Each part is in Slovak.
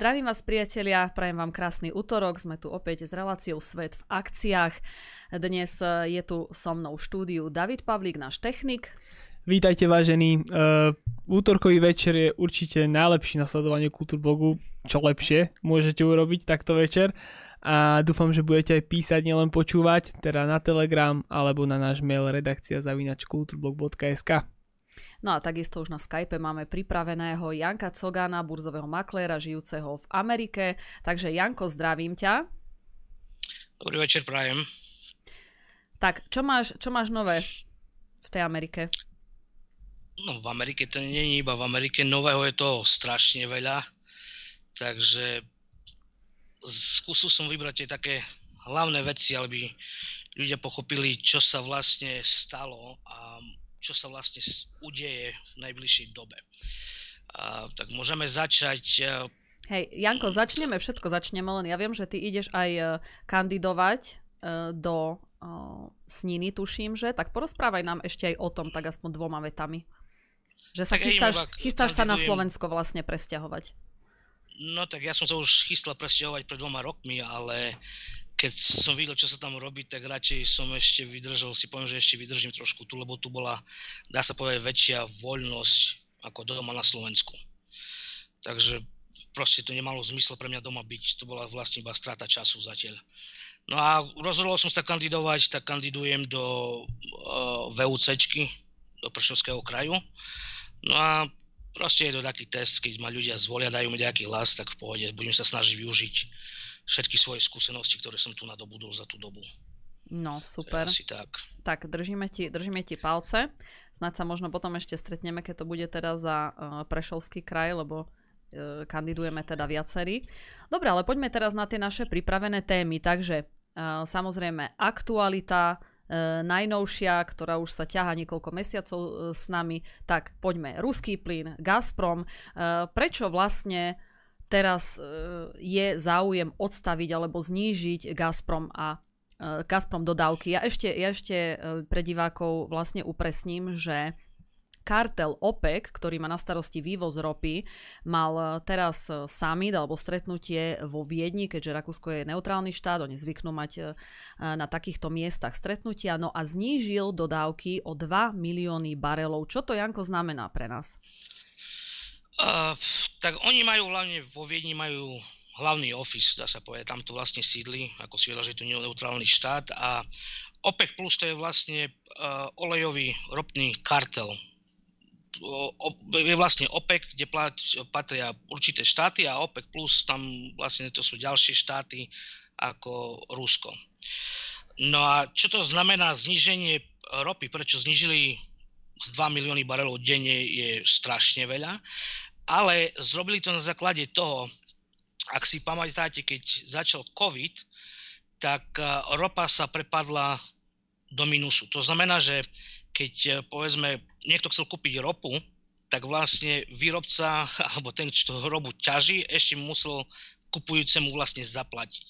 Zdravím vás priatelia, prajem vám krásny útorok, sme tu opäť s reláciou Svet v akciách. Dnes je tu so mnou v štúdiu David Pavlík, náš technik. Vítajte vážení, uh, útorkový večer je určite najlepší na sledovanie Kultúrblogu, čo lepšie môžete urobiť takto večer a dúfam, že budete aj písať, nielen počúvať, teda na Telegram alebo na náš mail redakcia zavinač kulturblog.sk. No a takisto už na Skype máme pripraveného Janka Cogana, burzového makléra, žijúceho v Amerike. Takže Janko, zdravím ťa. Dobrý večer, prajem. Tak, čo máš, čo máš nové v tej Amerike? No v Amerike to nie je iba v Amerike, nového je toho strašne veľa, takže skúsil som vybrať tie také hlavné veci, aby ľudia pochopili, čo sa vlastne stalo a čo sa vlastne udeje v najbližšej dobe. A, tak môžeme začať... E, Hej, Janko, začneme, všetko začneme, len ja viem, že ty ideš aj e, kandidovať e, do sniny, tuším, že? Tak porozprávaj nám ešte aj o tom, tak aspoň dvoma vetami. Že sa tak chystáš, chystáš sa na Slovensko vlastne presťahovať. No tak ja som sa už chystal presťahovať pred dvoma rokmi, ale keď som videl, čo sa tam robí, tak radšej som ešte vydržal, si poviem, že ešte vydržím trošku tu, lebo tu bola, dá sa povedať, väčšia voľnosť ako doma na Slovensku. Takže proste to nemalo zmysel pre mňa doma byť, to bola vlastne iba strata času zatiaľ. No a rozhodol som sa kandidovať, tak kandidujem do uh, VUCčky, do Pršovského kraju. No a proste je to taký test, keď ma ľudia zvolia, dajú mi nejaký hlas, tak v pohode, budem sa snažiť využiť všetky svoje skúsenosti, ktoré som tu nadobudol za tú dobu. No, super. Asi tak. Tak, držíme ti, držíme ti palce. Snáď sa možno potom ešte stretneme, keď to bude teda za uh, Prešovský kraj, lebo uh, kandidujeme teda viacerí. Dobre, ale poďme teraz na tie naše pripravené témy. Takže uh, samozrejme aktualita, uh, najnovšia, ktorá už sa ťaha niekoľko mesiacov uh, s nami. Tak, poďme. Ruský plyn, Gazprom. Uh, prečo vlastne teraz e, je záujem odstaviť alebo znížiť Gazprom a e, Gazprom dodávky. Ja ešte, ja ešte e, pre divákov vlastne upresním, že kartel OPEC, ktorý má na starosti vývoz ropy, mal teraz summit alebo stretnutie vo Viedni, keďže Rakúsko je neutrálny štát, oni zvyknú mať na takýchto miestach stretnutia, no a znížil dodávky o 2 milióny barelov. Čo to, Janko, znamená pre nás? Uh, tak oni majú hlavne vo Viedni majú hlavný office, dá sa povedať, tam to vlastne sídli, ako si vedel, že je to neutrálny štát a OPEC Plus to je vlastne uh, olejový ropný kartel. O, o, je vlastne OPEC, kde plat, patria určité štáty a OPEC Plus tam vlastne to sú ďalšie štáty ako Rusko. No a čo to znamená zníženie ropy? Prečo znížili 2 milióny barelov denne je strašne veľa ale zrobili to na základe toho, ak si pamätáte, keď začal COVID, tak e, ropa sa prepadla do minusu. To znamená, že keď e, povedzme niekto chcel kúpiť ropu, tak vlastne výrobca alebo ten, čo robu ťaží, ešte musel kupujúcemu vlastne zaplatiť.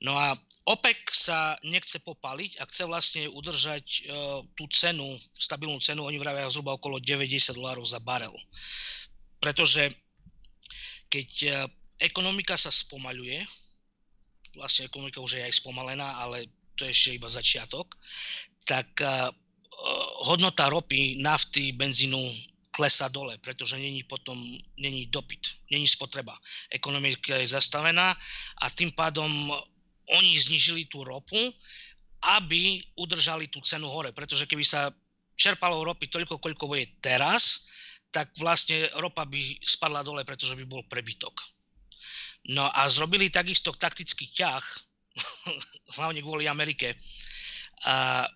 No a OPEC sa nechce popaliť a chce vlastne udržať e, tú cenu, stabilnú cenu, oni vravia zhruba okolo 90 dolárov za barel pretože keď e, ekonomika sa spomaľuje, vlastne ekonomika už je aj spomalená, ale to je ešte iba začiatok, tak e, e, hodnota ropy, nafty, benzínu klesá dole, pretože není potom není dopyt, není spotreba. Ekonomika je zastavená a tým pádom oni znižili tú ropu, aby udržali tú cenu hore, pretože keby sa čerpalo ropy toľko, koľko je teraz, tak vlastne ropa by spadla dole, pretože by bol prebytok. No a zrobili takisto taktický ťah, hlavne kvôli Amerike. A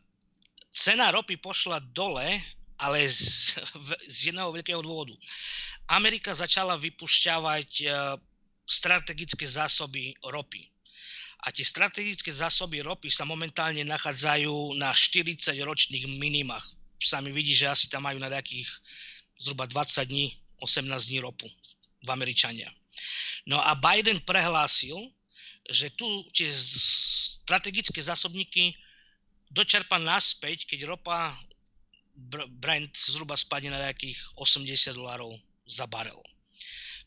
cena ropy pošla dole, ale z, z jedného veľkého dôvodu. Amerika začala vypušťavať e, strategické zásoby ropy. A tie strategické zásoby ropy sa momentálne nachádzajú na 40 ročných minimách. Sami vidí, že asi tam majú na nejakých zhruba 20 dní, 18 dní ropu v Američania. No a Biden prehlásil, že tu tie strategické zásobníky dočerpa naspäť, keď ropa Brent zhruba spadne na nejakých 80 dolárov za barel.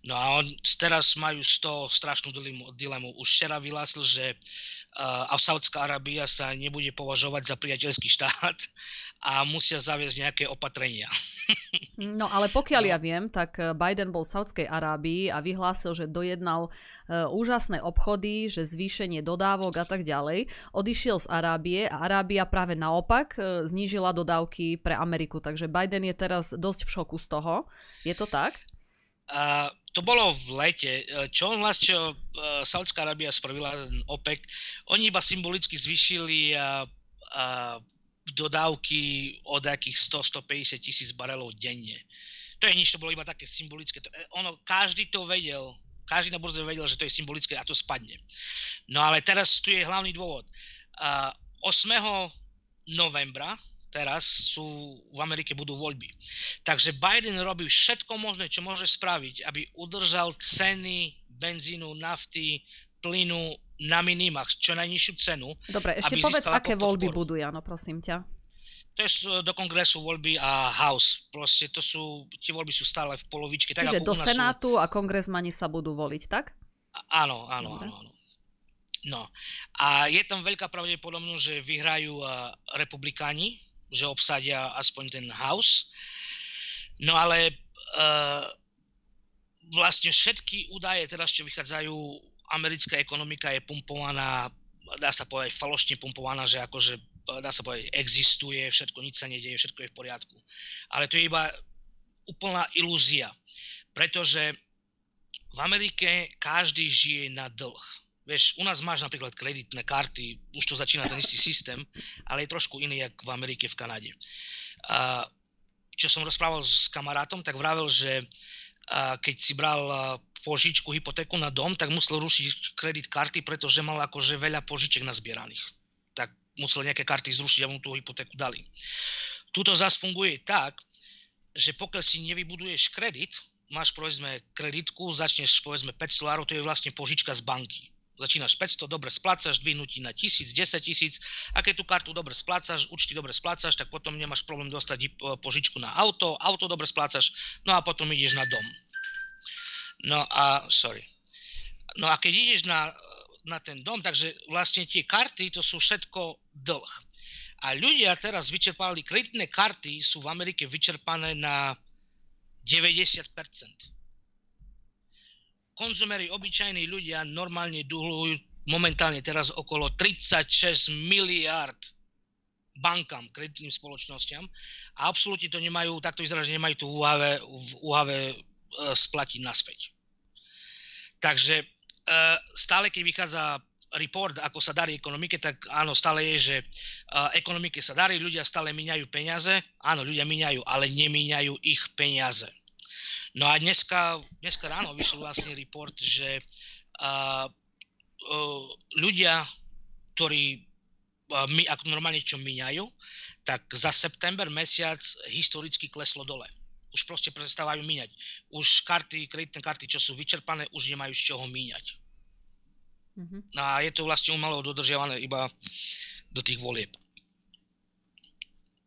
No a on, teraz majú z toho strašnú dilemu. Už včera vyhlásil, že uh, Saudská Arábia sa nebude považovať za priateľský štát a musia zaviesť nejaké opatrenia. No ale pokiaľ no. ja viem, tak eh, Biden bol v Saudskej Arábii a vyhlásil, že dojednal uh, úžasné obchody, že zvýšenie dodávok a tak ďalej. Odišiel z Arábie a Arábia práve naopak uh, znížila dodávky pre Ameriku. Takže Biden je teraz dosť v šoku z toho. Je to tak? Uh, to bolo v lete. Čo on vlastne, uh, Saudská Arábia spravila OPEC, oni iba symbolicky zvýšili uh, uh, dodávky od akých 100-150 tisíc barelov denne. To je nič, to bolo iba také symbolické. To, ono, každý to vedel, každý na burze vedel, že to je symbolické a to spadne. No ale teraz tu je hlavný dôvod. Uh, 8. novembra teraz sú v Amerike budú voľby. Takže Biden robí všetko možné, čo môže spraviť, aby udržal ceny benzínu, nafty, plynu na minimách, čo najnižšiu cenu. Dobre, ešte povedz, aké voľby budú, Jano, prosím ťa. To je do kongresu voľby a House. Proste to sú, tie voľby sú stále v polovičke. Čiže tak, do Senátu sú... a kongresmani sa budú voliť, tak? A, áno, áno, Dobre. áno, áno. No. A je tam veľká pravdepodobnosť, že vyhrajú uh, republikáni, že obsadia aspoň ten House. No ale uh, vlastne všetky údaje teraz, čo vychádzajú americká ekonomika je pumpovaná, dá sa povedať, falošne pumpovaná, že akože, dá sa povedať, existuje, všetko, nič sa nedieje, všetko je v poriadku. Ale to je iba úplná ilúzia, pretože v Amerike každý žije na dlh. Vieš, u nás máš napríklad kreditné karty, už to začína ten istý systém, ale je trošku iný, jak v Amerike, v Kanade. A čo som rozprával s kamarátom, tak vravel, že keď si bral požičku, hypotéku na dom, tak musel rušiť kredit karty, pretože mal akože veľa požičiek nazbieraných. Tak musel nejaké karty zrušiť a mu tú hypotéku dali. Tuto zase funguje tak, že pokiaľ si nevybuduješ kredit, máš povedzme kreditku, začneš povedzme 500 dolárov, to je vlastne požička z banky. Začínaš 500, dobre splácaš, dvihnutí na 1000, 10 tisíc. A keď tú kartu dobre splácaš, určite dobre splácaš, tak potom nemáš problém dostať požičku na auto, auto dobre splácaš, no a potom ideš na dom. No a, sorry. No a keď ideš na, na ten dom, takže vlastne tie karty, to sú všetko dlh. A ľudia teraz vyčerpali, kreditné karty sú v Amerike vyčerpané na 90%. Konzumery, obyčajní ľudia normálne dlhujú momentálne teraz okolo 36 miliard bankám, kreditným spoločnosťam a absolútne to nemajú, takto vyzerá, že nemajú to v úhave, v E, splatiť naspäť. Takže e, stále, keď vychádza report, ako sa darí ekonomike, tak áno, stále je, že e, ekonomike sa darí, ľudia stále míňajú peniaze, áno, ľudia míňajú, ale nemíňajú ich peniaze. No a dneska, dneska ráno vyšiel vlastne report, že ľudia, ktorí my, ako normálne čo míňajú, tak za september mesiac historicky kleslo dole už proste prestávajú míňať. Už karty, kreditné karty, čo sú vyčerpané, už nemajú z čoho míňať. Mm-hmm. A je to vlastne umelo dodržiavané iba do tých volieb.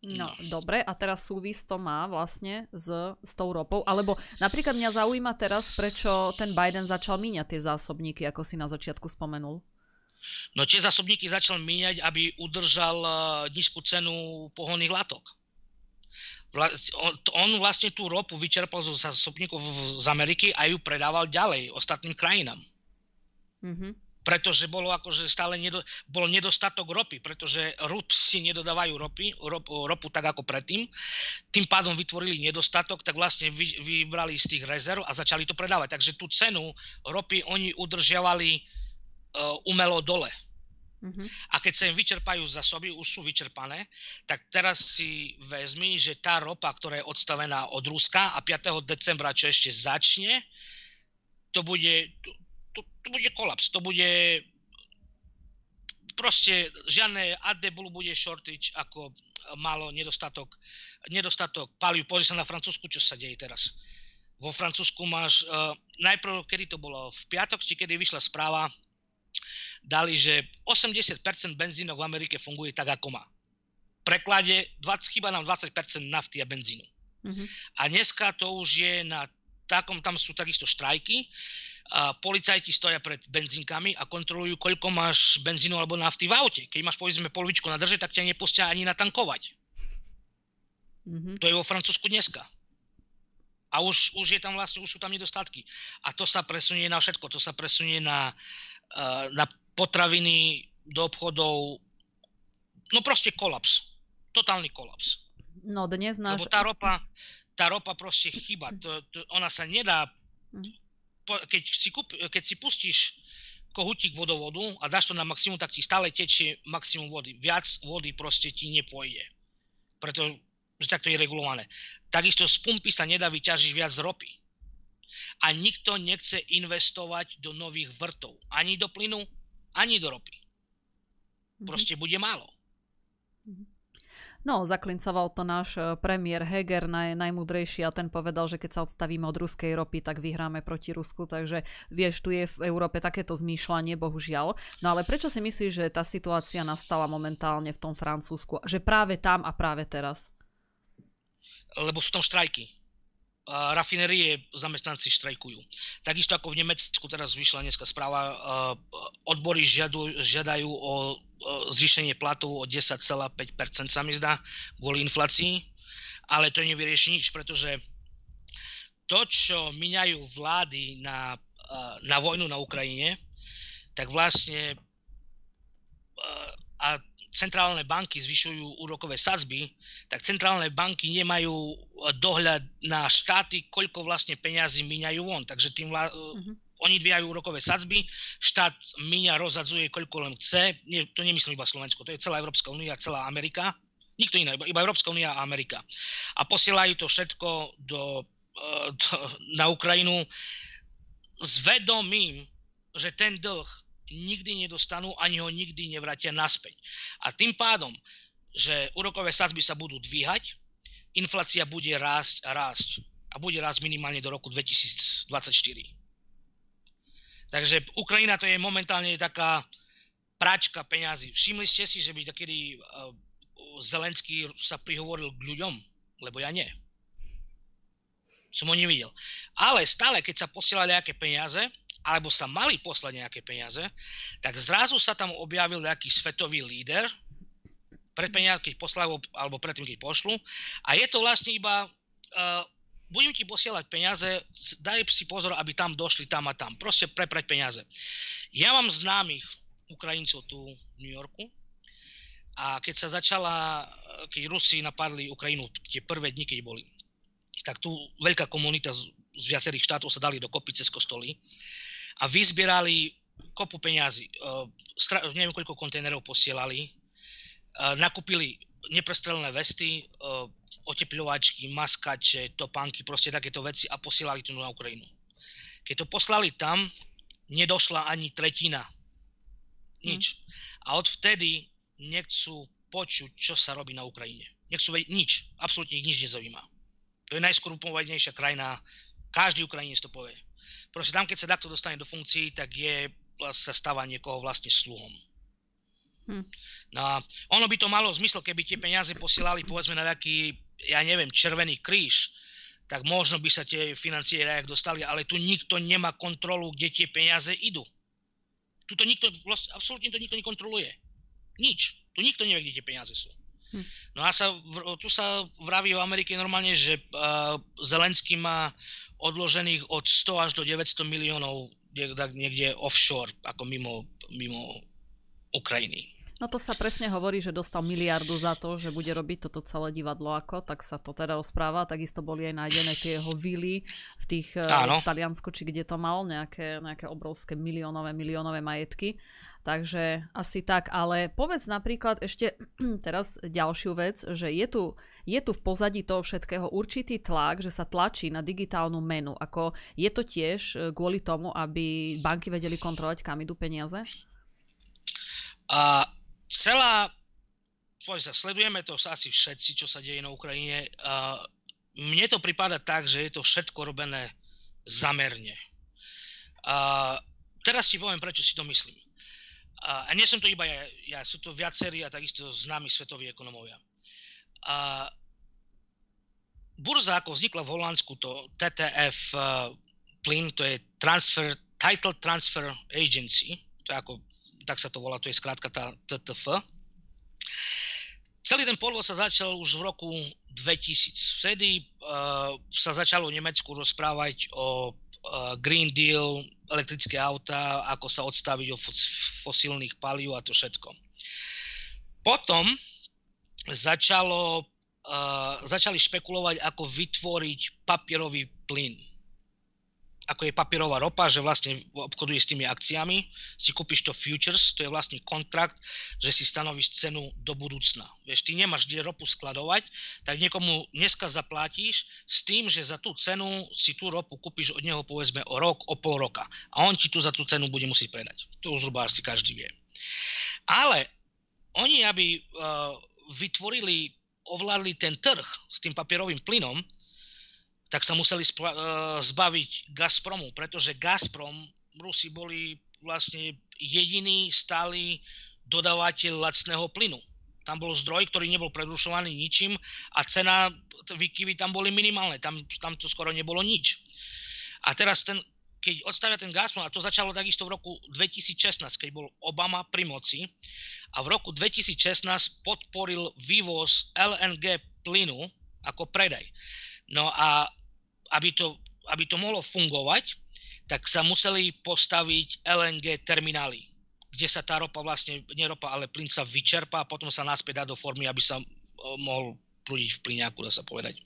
No, dobre, a teraz súvis to má vlastne s, s tou ropou, alebo napríklad mňa zaujíma teraz, prečo ten Biden začal míňať tie zásobníky, ako si na začiatku spomenul. No tie zásobníky začal míňať, aby udržal uh, nízku cenu pohonných látok on vlastne tú ropu vyčerpal zo zásobníkov z Ameriky a ju predával ďalej ostatným krajinám. Mm-hmm. Pretože bolo akože stále nedo, bol nedostatok ropy, pretože Rusi nedodávajú ropy, rop, ropu tak ako predtým. Tým pádom vytvorili nedostatok, tak vlastne vy, vybrali z tých rezerv a začali to predávať. Takže tú cenu ropy oni udržiavali uh, umelo dole. Uh-huh. A keď sa im vyčerpajú zásoby, už sú vyčerpané, tak teraz si vezmi, že tá ropa, ktorá je odstavená od Ruska a 5. decembra, čo ešte začne, to bude, to, to, bude kolaps, to bude proste žiadne AdBlue bude shortage ako malo nedostatok, nedostatok palív. Pozri sa na Francúzsku, čo sa deje teraz. Vo Francúzsku máš, uh, najprv, kedy to bolo, v piatok, či kedy vyšla správa, dali, že 80% benzínov v Amerike funguje tak, ako má. V preklade 20, chýba nám 20% nafty a benzínu. Mm-hmm. A dneska to už je na takom, tam sú takisto štrajky, a policajti stoja pred benzínkami a kontrolujú, koľko máš benzínu alebo nafty v aute. Keď máš povedzme polovičku na drže, tak ťa nepustia ani natankovať. Mm-hmm. To je vo Francúzsku dneska. A už, už, je tam vlastne, už sú tam nedostatky. A to sa presunie na všetko. To sa presunie na, na potraviny, do obchodov. No proste kolaps. Totálny kolaps. No dnes náš... Lebo tá ropa, tá ropa proste chyba. To, to, ona sa nedá... Mm keď si, kúp, keď si pustíš kohutík vodovodu a dáš to na maximum, tak ti stále tečie maximum vody. Viac vody proste ti nepôjde. Pretože takto je regulované. Takisto z pumpy sa nedá vyťažiť viac ropy. A nikto nechce investovať do nových vrtov. Ani do plynu, ani do ropy. Mhm. Proste bude málo. Mm-hmm. No, zaklincoval to náš e, premiér Heger, naj, najmudrejší a ten povedal, že keď sa odstavíme od ruskej ropy, tak vyhráme proti Rusku, takže vieš, tu je v Európe takéto zmýšľanie, bohužiaľ. No ale prečo si myslíš, že tá situácia nastala momentálne v tom Francúzsku? Že práve tam a práve teraz? Lebo sú tam štrajky rafinerie zamestnanci štrajkujú. Takisto ako v Nemecku teraz vyšla dneska správa, odbory žiadu, žiadajú o zvýšenie platov o 10,5% sa mi zdá, kvôli inflácii, ale to nevyrieši nič, pretože to, čo minajú vlády na, na vojnu na Ukrajine, tak vlastne a centrálne banky zvyšujú úrokové sadzby, tak centrálne banky nemajú dohľad na štáty, koľko vlastne peňazí míňajú von. Takže tým vla- mm-hmm. oni dvíjajú úrokové sadzby, štát míňa, rozadzuje koľko len chce. Nie, to nemyslím iba Slovensko, to je celá Európska únia, celá Amerika. Nikto iný, iba, iba Európska únia a Amerika. A posielajú to všetko do, eh, do, na Ukrajinu s vedomím, že ten dlh nikdy nedostanú, ani ho nikdy nevrátia naspäť. A tým pádom, že úrokové sadzby sa budú dvíhať, inflácia bude rásť a rásť. A bude rásť minimálne do roku 2024. Takže Ukrajina to je momentálne taká práčka peňazí. Všimli ste si, že by takedy uh, Zelenský sa prihovoril k ľuďom? Lebo ja nie. Som ho nevidel. Ale stále, keď sa posielali nejaké peniaze, alebo sa mali poslať nejaké peniaze, tak zrazu sa tam objavil nejaký svetový líder, pred peniaze, keď poslajú, alebo predtým, keď pošlu. A je to vlastne iba, uh, budem ti posielať peniaze, daj si pozor, aby tam došli tam a tam. Proste preprať peniaze. Ja mám známych Ukrajincov tu v New Yorku a keď sa začala, keď Rusi napadli Ukrajinu, tie prvé dni, keď boli, tak tu veľká komunita z, z viacerých štátov sa dali dokopy cez kostoly a vyzbierali kopu peňazí. Stra- neviem, koľko kontajnerov posielali. Nakúpili neprestrelné vesty, otepľovačky, maskače, topánky, proste takéto veci a posielali tu na Ukrajinu. Keď to poslali tam, nedošla ani tretina. Nič. Hmm. A odvtedy nechcú počuť, čo sa robí na Ukrajine. Nechcú vedieť nič. Absolútne ich nič nezaujíma. To je najskorupovanejšia krajina. Každý Ukrajinec to povie. Proste tam, keď sa takto dostane do funkcií, tak je, sa stáva niekoho vlastne sluhom. Hm. No a ono by to malo zmysel, keby tie peniaze posielali povedzme na nejaký, ja neviem, červený kríž, tak možno by sa tie financie rajak dostali, ale tu nikto nemá kontrolu, kde tie peniaze idú. Tuto nikto, vlastne, absolútne to nikto nekontroluje. Nič. Tu nikto nevie, kde tie peniaze sú. Hm. No a sa, tu sa vraví o Amerike normálne, že uh, Zelenský má odložených od 100 až do 900 miliónov niekde offshore, ako mimo, mimo Ukrajiny. No to sa presne hovorí, že dostal miliardu za to, že bude robiť toto celé divadlo ako, tak sa to teda rozpráva. Takisto boli aj nájdené tie jeho vily v tých eh, Áno. v Taliansku, či kde to mal, nejaké, nejaké obrovské miliónové, miliónové majetky. Takže asi tak, ale povedz napríklad ešte teraz ďalšiu vec, že je tu, je tu v pozadí toho všetkého určitý tlak, že sa tlačí na digitálnu menu. Ako je to tiež eh, kvôli tomu, aby banky vedeli kontrolovať, kam idú peniaze? A celá, sa, sledujeme to asi všetci, čo sa deje na Ukrajine. A mne to prípada tak, že je to všetko robené zamerne. A teraz ti poviem, prečo si to myslím. A, a nie som to iba ja, ja, sú to viacerí a takisto známi svetoví ekonomovia. A burza, ako vznikla v Holandsku, to TTF uh, plyn, to je Transfer, Title Transfer Agency, to je ako, tak sa to volá, to je skrátka tá TTF. Celý ten podvod sa začal už v roku 2000. Vtedy uh, sa začalo v Nemecku rozprávať o uh, Green Deal, elektrické auta, ako sa odstaviť od fosílnych palív a to všetko. Potom začalo, uh, začali špekulovať, ako vytvoriť papierový plyn ako je papierová ropa, že vlastne obchoduje s tými akciami, si kúpiš to futures, to je vlastne kontrakt, že si stanovíš cenu do budúcna. Vieš, ty nemáš kde ropu skladovať, tak niekomu dneska zaplatíš s tým, že za tú cenu si tú ropu kúpiš od neho povedzme o rok, o pol roka. A on ti tu za tú cenu bude musieť predať. To zhruba asi každý vie. Ale oni, aby uh, vytvorili, ovládli ten trh s tým papierovým plynom, tak sa museli spla- e, zbaviť Gazpromu, pretože Gazprom, Rusi boli vlastne jediný stály dodávateľ lacného plynu. Tam bol zdroj, ktorý nebol prerušovaný ničím a cena výkyvy tam boli minimálne, tam, tam to skoro nebolo nič. A teraz ten, keď odstavia ten Gazprom, a to začalo takisto v roku 2016, keď bol Obama pri moci, a v roku 2016 podporil vývoz LNG plynu ako predaj. No a aby to, aby to mohlo fungovať, tak sa museli postaviť LNG terminály, kde sa tá ropa vlastne, neropa, ale plyn sa vyčerpá a potom sa naspäť dá do formy, aby sa mohol prúdiť v plyňáku, dá sa povedať.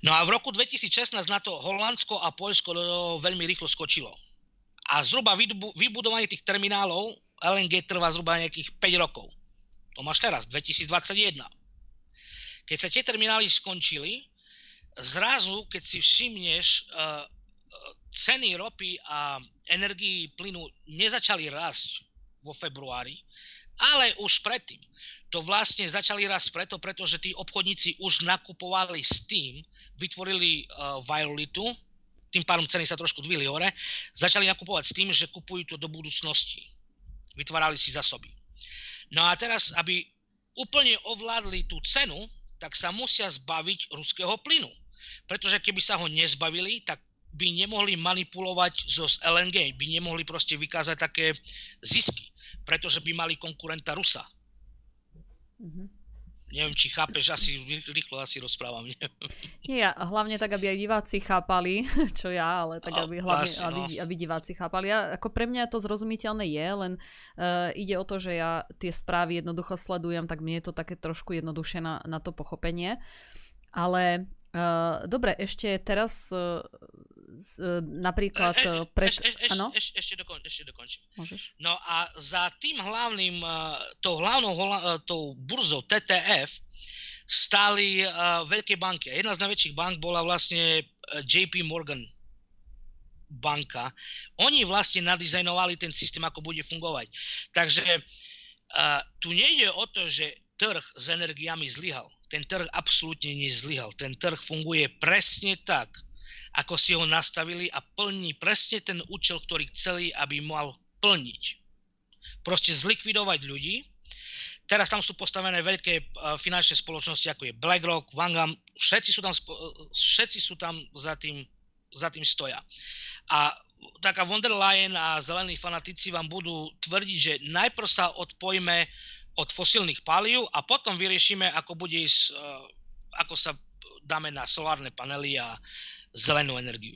No a v roku 2016 na to Holandsko a Poľsko veľmi rýchlo skočilo. A zhruba vybudovanie tých terminálov LNG trvá zhruba nejakých 5 rokov. To máš teraz, 2021. Keď sa tie terminály skončili, zrazu, keď si všimneš, uh, ceny ropy a energii plynu nezačali rásť vo februári, ale už predtým. To vlastne začali rásť preto, pretože tí obchodníci už nakupovali s tým, vytvorili uh, violitu, tým pádom ceny sa trošku dvili hore, začali nakupovať s tým, že kupujú to do budúcnosti. Vytvárali si zásoby. No a teraz, aby úplne ovládli tú cenu, tak sa musia zbaviť ruského plynu. Pretože keby sa ho nezbavili, tak by nemohli manipulovať zo LNG, by nemohli proste vykázať také zisky, pretože by mali konkurenta Rusa. Mm-hmm. Neviem, či chápeš, asi rýchlo asi rozprávam. Nie, Nie hlavne tak, aby aj diváci chápali, čo ja, ale tak, aby, hlavne, asi, no. aby, aby diváci chápali. Ja, ako pre mňa to zrozumiteľné je, len uh, ide o to, že ja tie správy jednoducho sledujem, tak mne je to také trošku jednoduchšie na, na to pochopenie. Ale Uh, dobre, ešte teraz uh, napríklad e, e, pred... Eš, eš, eš, eš, ešte, dokon, ešte dokončím. Môžeš. No a za tým hlavným, uh, tou hlavnou uh, tou burzou TTF stáli veľké banky. Jedna z najväčších bank bola vlastne JP Morgan banka. Oni vlastne nadizajnovali ten systém, ako bude fungovať. Takže tu nejde o to, že trh s energiami zlyhal ten trh absolútne nezlyhal. Ten trh funguje presne tak, ako si ho nastavili a plní presne ten účel, ktorý chceli, aby mal plniť. Proste zlikvidovať ľudí. Teraz tam sú postavené veľké e, finančné spoločnosti, ako je BlackRock, Vanguard, všetci sú tam, všetci sú tam za, tým, za tým stoja. A taká von a zelení fanatici vám budú tvrdiť, že najprv sa odpojme od fosílnych palív a potom vyriešime, ako bude ísť, eh, ako sa dáme na solárne panely a zelenú energiu.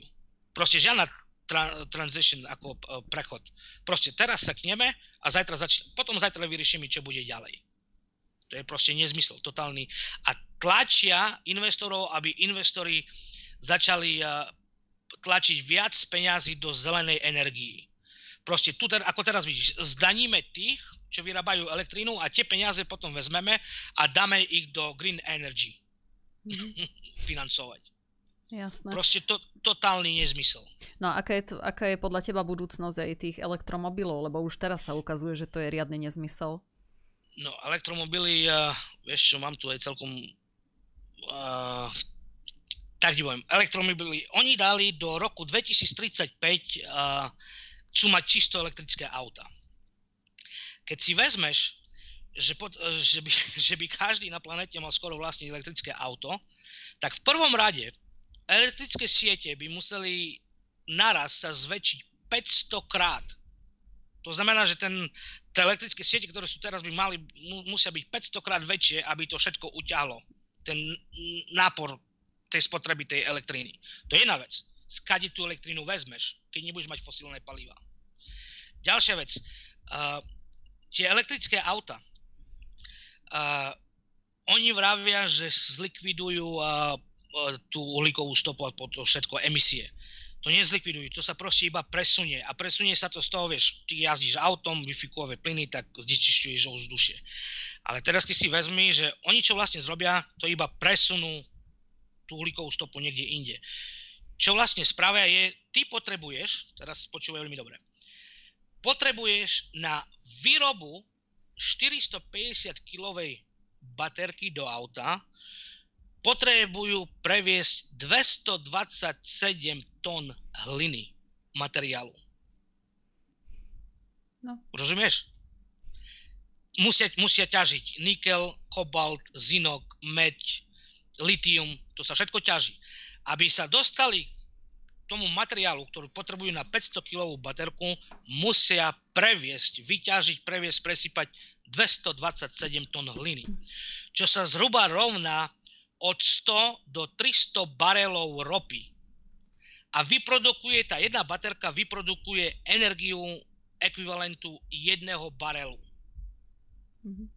Proste žiadna tra- transition ako eh, prechod. Proste teraz sa kneme a zajtra zač- potom zajtra vyriešime, čo bude ďalej. To je proste nezmysel totálny. A tlačia investorov, aby investori začali eh, tlačiť viac peňazí do zelenej energii. Proste tu, ako teraz vidíš, zdaníme tých, čo vyrábajú elektrínu a tie peniaze potom vezmeme a dáme ich do green energy. Mm-hmm. Financovať. Jasné. Proste to, totálny nezmysel. No a aká je, to, aká je podľa teba budúcnosť aj tých elektromobilov? Lebo už teraz sa ukazuje, že to je riadny nezmysel. No elektromobily, uh, vieš čo, mám tu aj celkom... Uh, tak poviem, elektromobily, oni dali do roku 2035 uh, chcú mať čisto elektrické auta. Keď si vezmeš, že, pod, že, by, že by každý na planete mal skoro vlastniť elektrické auto, tak v prvom rade elektrické siete by museli naraz sa zväčšiť 500 krát. To znamená, že ten, tie elektrické siete, ktoré sú teraz, by mali, mu, musia byť 500 krát väčšie, aby to všetko uťahlo. Ten nápor tej spotreby tej elektriny. To je jedna vec. Skade tú elektrínu vezmeš, keď nebudeš mať fosílne paliva. Ďalšia vec. Uh, tie elektrické auta. Uh, oni vravia, že zlikvidujú uh, tú uhlíkovú stopu a to všetko, emisie to nezlikvidujú, to sa proste iba presunie. A presunie sa to z toho, vieš, ty jazdíš autom, vyfikové plyny, tak zdičišťuješ ovzdušie. Ale teraz ty si vezmi, že oni čo vlastne zrobia, to iba presunú tú uhlíkovú stopu niekde inde. Čo vlastne spravia je, ty potrebuješ, teraz počúvaj veľmi dobre, potrebuješ na výrobu 450 kilovej baterky do auta potrebujú previesť 227 tón hliny materiálu. No. Rozumieš? Musia, musia ťažiť nikel, kobalt, zinok, meď, litium, to sa všetko ťaží. Aby sa dostali tomu materiálu, ktorý potrebujú na 500 kg baterku, musia previesť, vyťažiť, previesť, presypať 227 tón hliny. Čo sa zhruba rovná od 100 do 300 barelov ropy. A vyprodukuje, tá jedna baterka vyprodukuje energiu ekvivalentu jedného barelu. Mm-hmm.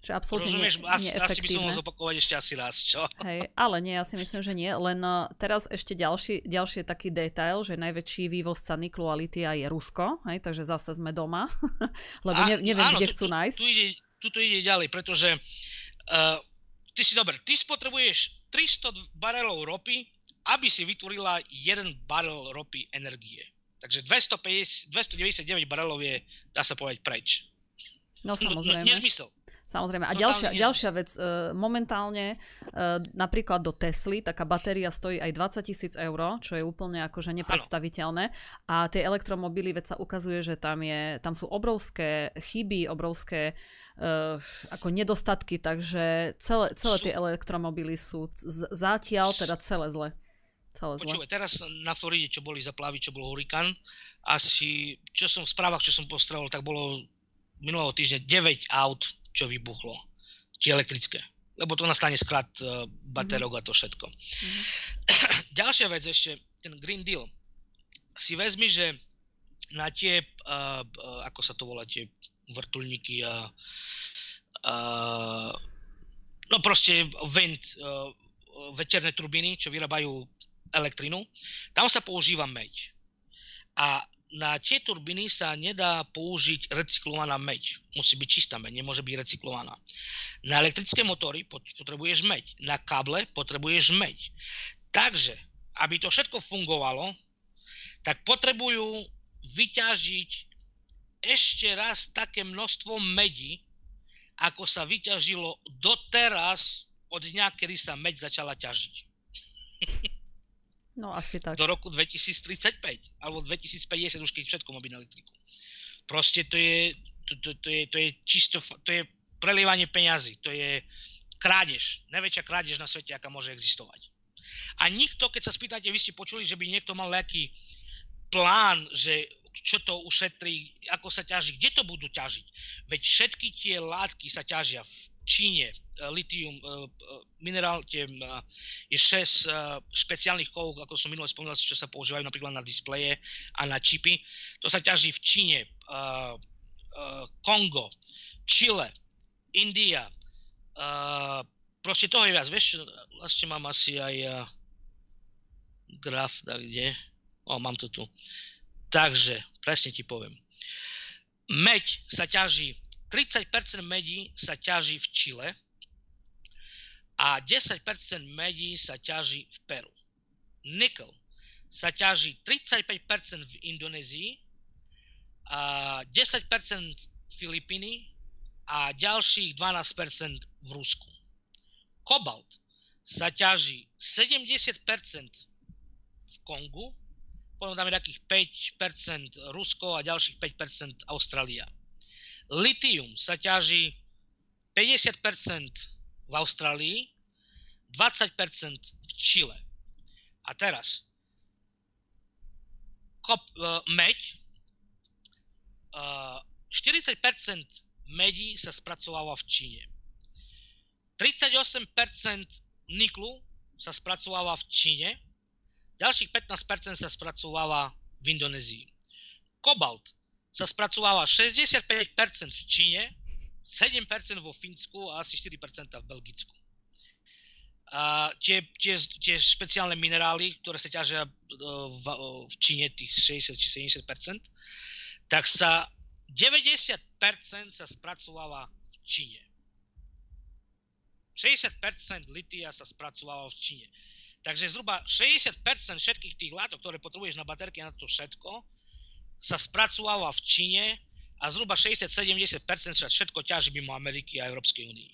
Že absolútne Rozumieš, asi, asi by som mohol zopakovať ešte asi raz, čo? Hej, ale nie, ja si myslím, že nie. Len uh, teraz ešte ďalší, ďalší taký detail, že najväčší vývozca niklu a litia je Rusko, hej, takže zase sme doma, lebo ne, neviem, áno, kde tu, chcú nájsť. Tu, tu, ide, tu to ide ďalej, pretože uh, ty si dobre, ty spotrebuješ 300 barelov ropy, aby si vytvorila 1 barel ropy energie. Takže 250, 299 barelov je, dá sa povedať, preč. No, samozrejme. No, nezmysel. Samozrejme. A ďalšia, ďalšia vec, uh, momentálne uh, napríklad do Tesly taká batéria stojí aj 20 tisíc eur, čo je úplne akože nepredstaviteľné. A tie elektromobily, veď sa ukazuje, že tam, je, tam sú obrovské chyby, obrovské uh, ako nedostatky, takže celé, celé tie elektromobily sú z, zatiaľ teda celé zle. Celé zle. Počúvaj, teraz na Floride, čo boli zaplavy, čo bol hurikán, asi, čo som v správach, čo som postrel, tak bolo minulého týždňa 9 aut čo vybuchlo. Tie elektrické. Lebo to nastane sklad uh, baterok mm-hmm. a to všetko. Mm-hmm. Ďalšia vec ešte, ten Green Deal. Si vezmi, že na tie, uh, uh, ako sa to volá, tie vrtulníky a uh, no proste wind, uh, veterné turbíny, čo vyrábajú elektrinu, tam sa používa meď. A na tie turbíny sa nedá použiť recyklovaná meď. Musí byť čistá meď, nemôže byť recyklovaná. Na elektrické motory potrebuješ meď, na káble potrebuješ meď. Takže, aby to všetko fungovalo, tak potrebujú vyťažiť ešte raz také množstvo medí, ako sa vyťažilo doteraz od dňa, kedy sa meď začala ťažiť. No asi tak. Do roku 2035 alebo 2050 už keď všetko má byť elektriku. Proste to je, to, to, to, je, to je čisto, to je prelievanie peňazí, to je krádež, najväčšia krádež na svete, aká môže existovať. A nikto, keď sa spýtate, vy ste počuli, že by niekto mal nejaký plán, že čo to ušetrí, ako sa ťaží, kde to budú ťažiť. Veď všetky tie látky sa ťažia v Číne, Eh, litium, eh, eh, minerál, tie, je 6 špeciálnych kovov, ako som minule spomínal, čo sa používajú napríklad na displeje a na čipy. To sa ťaží v Číne, Kongo, Chile, India, proste toho je viac. Vieš, vlastne mám asi aj graf, tak kde? O, mám to tu. Takže, presne ti poviem. Meď sa ťaží, 30% medí sa ťaží v Čile, a 10% medí sa ťaží v Peru. Nikkel sa ťaží 35% v Indonézii, a 10% Filipíny a ďalších 12% v Rusku. Kobalt sa ťaží 70% v Kongu, potom tam je takých 5% Rusko a ďalších 5% Austrália. Litium sa ťaží 50% v Austrálii, 20% v Čile. A teraz, kop, uh, meď, uh, 40% medí sa spracováva v Číne. 38% niklu sa spracováva v Číne, ďalších 15% sa spracováva v Indonézii. Kobalt sa spracováva 65% v Číne, 7% vo Fínsku a asi 4% v Belgicku. A tie, tie, tie špeciálne minerály, ktoré sa ťažia e, v, v Číne, tých 60 či 70%, tak sa 90% sa spracováva v Číne. 60% litia sa spracováva v Číne. Takže zhruba 60% všetkých tých látok, ktoré potrebuješ na baterky na to všetko, sa spracováva v Číne a zhruba 60-70% sa všetko ťaží mimo Ameriky a Európskej únii.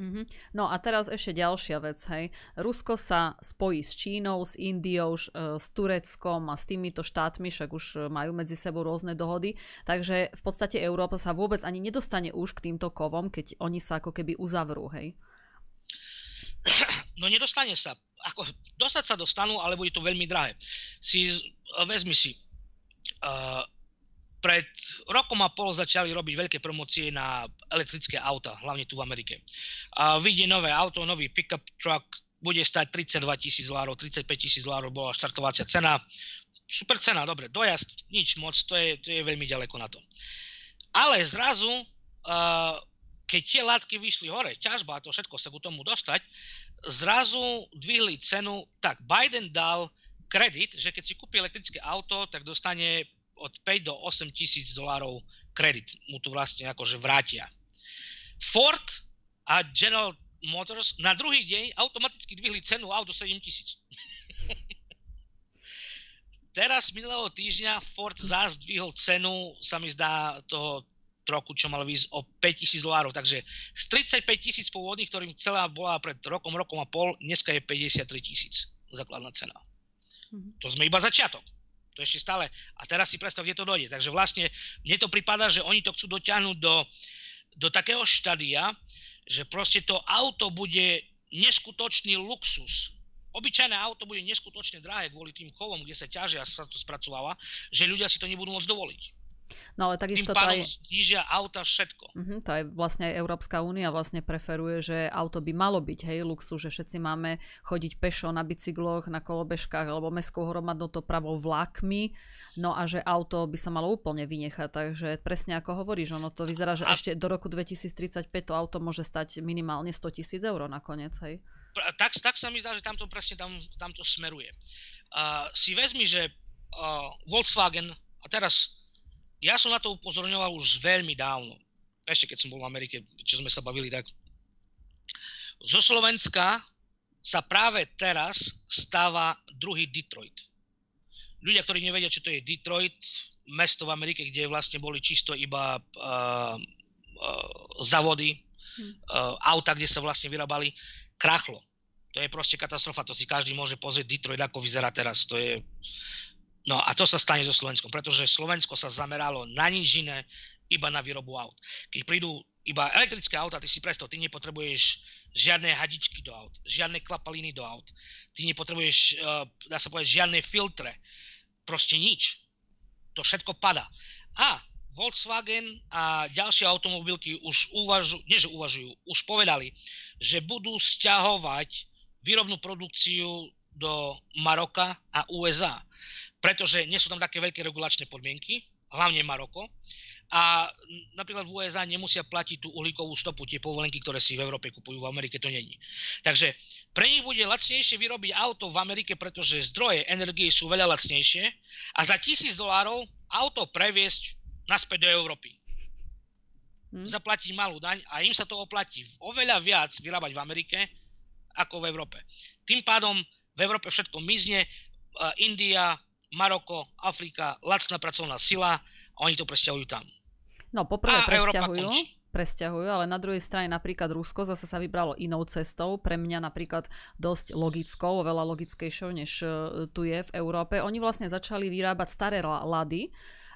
Mm-hmm. No a teraz ešte ďalšia vec, hej. Rusko sa spojí s Čínou, s Indiou, e, s Tureckom a s týmito štátmi, však už e, majú medzi sebou rôzne dohody, takže v podstate Európa sa vôbec ani nedostane už k týmto kovom, keď oni sa ako keby uzavrú, hej. No nedostane sa. Ako, dostať sa dostanú, ale bude to veľmi drahé. Si, vezmi si, uh, pred rokom a pol začali robiť veľké promócie na elektrické auta, hlavne tu v Amerike. A vidie nové auto, nový pickup truck, bude stať 32 tisíc dolárov, 35 tisíc dolárov bola štartovacia cena. Super cena, dobre, dojazd, nič moc, to je, to je veľmi ďaleko na to. Ale zrazu, uh, keď tie látky vyšli hore, ťažba a to všetko sa k tomu dostať, zrazu dvihli cenu, tak Biden dal kredit, že keď si kúpi elektrické auto, tak dostane od 5 do 8 tisíc dolárov kredit. Mu to vlastne akože vrátia. Ford a General Motors na druhý deň automaticky dvihli cenu auto 7 tisíc. Teraz minulého týždňa Ford zás dvihol cenu, sa mi zdá, toho troku, čo mal výsť o 5000 dolárov. Takže z 35 tisíc pôvodných, ktorým celá bola pred rokom, rokom a pol, dneska je 53 tisíc základná cena. Mm-hmm. To sme iba začiatok. To ešte stále. A teraz si predstav, kde to dojde. Takže vlastne mne to prípada, že oni to chcú dotiahnuť do, do takého štadia, že proste to auto bude neskutočný luxus. Obyčajné auto bude neskutočne drahé kvôli tým kovom, kde sa ťažia a spracováva, že ľudia si to nebudú môcť dovoliť. No ale takisto Tým pádom aj... znižia auta všetko. Uh-huh, to aj vlastne aj Európska únia vlastne preferuje, že auto by malo byť, hej, luxu, že všetci máme chodiť pešo na bicykloch, na kolobežkách alebo mestskou hromadnou dopravou vlakmi, no a že auto by sa malo úplne vynechať, takže presne ako hovoríš, ono to vyzerá, že a... ešte do roku 2035 to auto môže stať minimálne 100 tisíc eur nakoniec, hej. Tak, tak sa mi zdá, že tamto presne tam, tamto smeruje. Uh, si vezmi, že uh, Volkswagen, a teraz ja som na to upozorňoval už veľmi dávno. Ešte keď som bol v Amerike, čo sme sa bavili, tak zo Slovenska sa práve teraz stáva druhý Detroit. Ľudia, ktorí nevedia, čo to je Detroit, mesto v Amerike, kde vlastne boli čisto iba uh, uh, zavody, uh, auta, kde sa vlastne vyrábali, krachlo. To je proste katastrofa, to si každý môže pozrieť Detroit, ako vyzerá teraz. To je, No a to sa stane so Slovenskom, pretože Slovensko sa zameralo na nič iné, iba na výrobu aut. Keď prídu iba elektrické auta, ty si predstav, ty nepotrebuješ žiadne hadičky do aut, žiadne kvapaliny do aut, ty nepotrebuješ, eh, dá sa povedať, žiadne filtre, proste nič. To všetko pada. A Volkswagen a ďalšie automobilky už uvažujú, nie že uvažujú, už povedali, že budú stiahovať výrobnú produkciu do Maroka a USA pretože nie sú tam také veľké regulačné podmienky, hlavne Maroko. A napríklad v USA nemusia platiť tú uhlíkovú stopu, tie povolenky, ktoré si v Európe kupujú, v Amerike to není. Takže pre nich bude lacnejšie vyrobiť auto v Amerike, pretože zdroje energie sú veľa lacnejšie a za tisíc dolárov auto previesť naspäť do Európy. Hmm. Zaplatiť malú daň a im sa to oplatí oveľa viac vyrábať v Amerike ako v Európe. Tým pádom v Európe všetko mizne, India, Maroko, Afrika, lacná pracovná sila a oni to presťahujú tam. No, poprvé a presťahujú, presťahujú, ale na druhej strane napríklad Rusko zase sa vybralo inou cestou, pre mňa napríklad dosť logickou, oveľa logickejšou, než e, tu je v Európe. Oni vlastne začali vyrábať staré lady,